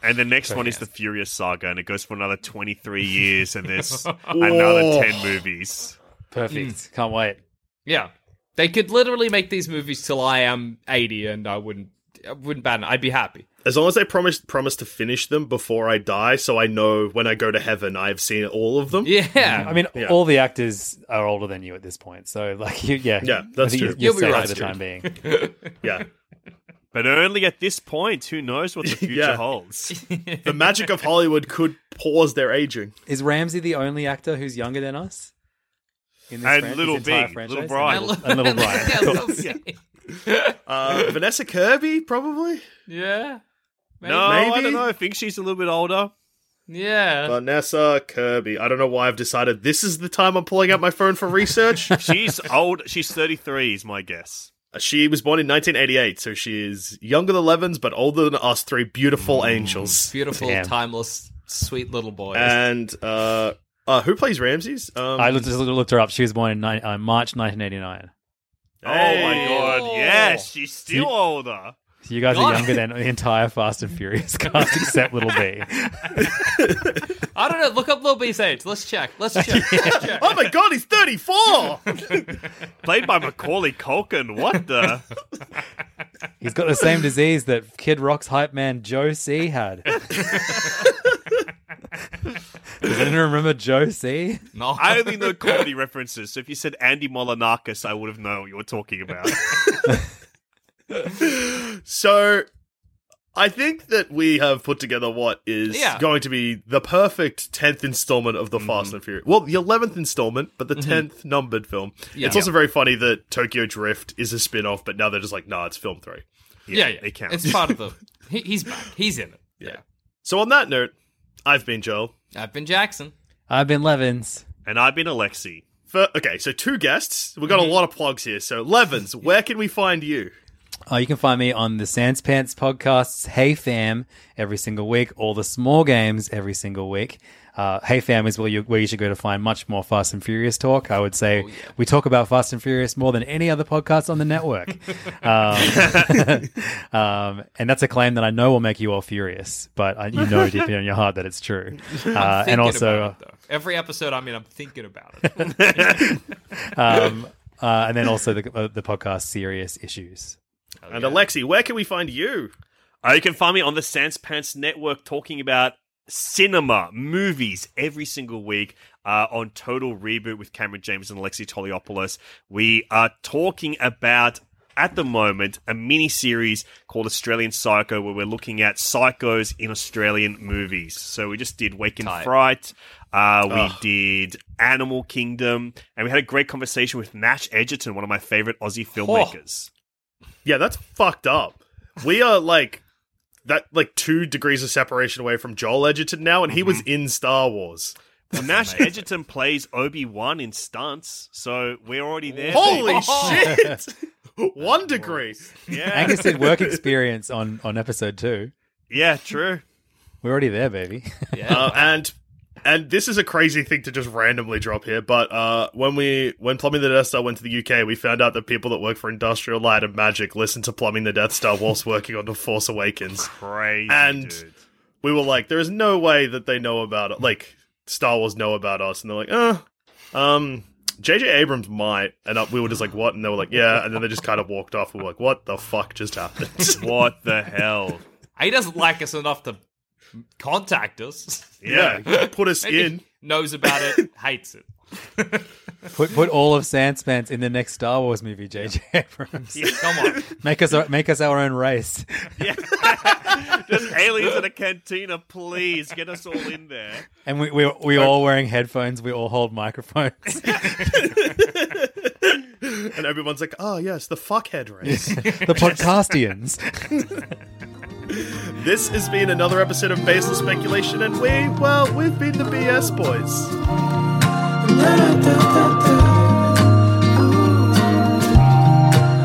And the next one is the Furious Saga, and it goes for another 23 *laughs* years, and there's *laughs* another 10 movies. Perfect. Can't wait. yeah. They could literally make these movies till I am eighty, and I wouldn't, I wouldn't ban it. I'd be happy. As long as they promise promise to finish them before I die, so I know when I go to heaven, I've seen all of them. Yeah, I mean, Yeah. all the actors are older than you at this point. So, like, you, yeah. Yeah, that's true. You're, You'll be right, for the time being. *laughs* Yeah. But only at this point, who knows what the future *laughs* Yeah. holds? *laughs* The magic of Hollywood could pause their aging. Is Ramsey the only actor who's younger than us? In And fran- Little entire B, franchise? Little Brian. And little, and little Brian. yeah, Cool. Little C. Uh, Vanessa Kirby, probably. yeah. Maybe. No, I don't know. I think she's a little bit older. Yeah. Vanessa Kirby. I don't know why I've decided this is the time I'm pulling out my phone for research. *laughs* She's old. She's 33, is my guess. she was born in 1988, so she is younger than Levins, but older than us three beautiful angels. Beautiful, Damn. timeless, sweet little boy. And uh, uh, who plays Ramses? Um, I looked, just looked her up. She was born in ni- uh, March 1989. Oh my god, yes, she's still See- older. So you guys God. are younger than the entire Fast and Furious *laughs* cast except Lil B. *laughs* I don't know. Look up Lil B's age. Let's check. Let's check. Let's *laughs* check. oh my god, he's 34! Played by Macaulay Culkin. What the? He's got the same disease that Kid Rock's hype man Joe C had. Does anyone remember Joe C? No. I only know comedy references, so if you said Andy Molinakis, I would have known what you were talking about. *laughs* so I think that we have put together what is Yeah. going to be the perfect 10th installment of the mm-hmm. Fast and Furious. Well, the 11th installment, but the mm-hmm. 10th numbered film. Yeah. It's also very funny that Tokyo Drift is a spin off, but now they're just like, nah, it's film three. Yeah, yeah. it counts. It's part of the. *laughs* He, he's back. He's in it. Yeah. So, on that note, I've been Joel. I've been Jackson. I've been Levins. And I've been Alexei. For, okay, so two guests. We've got a mm-hmm. lot of plugs here. So, Levins, *laughs* where can we find you? Uh, you can find me on the Sans Pants podcasts, Hey Fam, every single week, all the small games every single week. Uh, hey Fam is where you, where you should go to find much more Fast and Furious talk. I would say we talk about Fast and Furious more than any other podcast on the network. *laughs* um, *laughs* um, and that's a claim that I know will make you all furious, but I, you know deep in your heart that it's true. *laughs* Uh, and also, it, every episode I mean, I'm thinking about it. um, uh, and then also the, uh, the podcast Serious Issues. And Alexei, where can we find you? Uh, you can find me on the Sans Pants Network talking about cinema, movies every single week uh, on Total Reboot with Cameron James and Alexei Toliopoulos. We are talking about, at the moment, a mini series called Australian Psycho, where we're looking at psychos in Australian movies. So we just did Wake in Tight. Fright. Uh, we Ugh. did Animal Kingdom, and we had a great conversation with Nash Edgerton, one of my favorite Aussie filmmakers. Yeah, that's fucked up. We are like that, like two degrees of separation away from Joel Edgerton now, and he was in Star Wars. Well, *laughs* Nash Edgerton plays Obi Wan in stunts, so we're already there. Holy baby. *laughs* shit! *laughs* One degree. Yeah, Angus did work experience on, on episode two. yeah, true. We're already there, baby. Uh, and and this is a crazy thing to just randomly drop here, but uh, when we when Plumbing the Death Star went to the UK, we found out that people that work for Industrial Light and Magic listen to Plumbing the Death Star whilst *laughs* working on The Force Awakens. Crazy, And- dude. We were like, there is no way that they know about it. Like Star Wars know about us, and they're like, uh, um. JJ Abrams might, and uh, we were just like, "What?" And they were like, "Yeah," and then they just kind of walked off. We were like, "What the fuck just happened?" *laughs* What the hell? He doesn't like us enough to contact us. *laughs* yeah, put us in. Knows about it, *laughs* hates it. Put put all of Sanspants in the next Star Wars movie, JJ Abrams. Come on. *laughs* Make us our- make us our own race. Just aliens in a cantina, please get us all in there. And we we we all wearing headphones. We all hold microphones. And everyone's like, "Oh yes, the fuckhead race." the podcastians. This has been another episode of Baseless Speculation, and we, well, we've been the BS boys.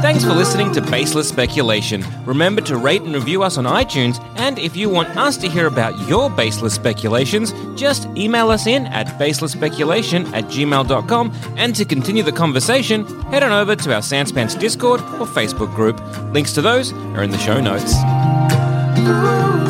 Thanks for listening to Baseless Speculation. Remember to rate and review us on iTunes, and if you want us to hear about your baseless speculations, just email us in at baselessspeculation at gmail.com, and to continue the conversation, head on over to our Sanspants Discord or Facebook group. Links to those are in the show notes. Ooh.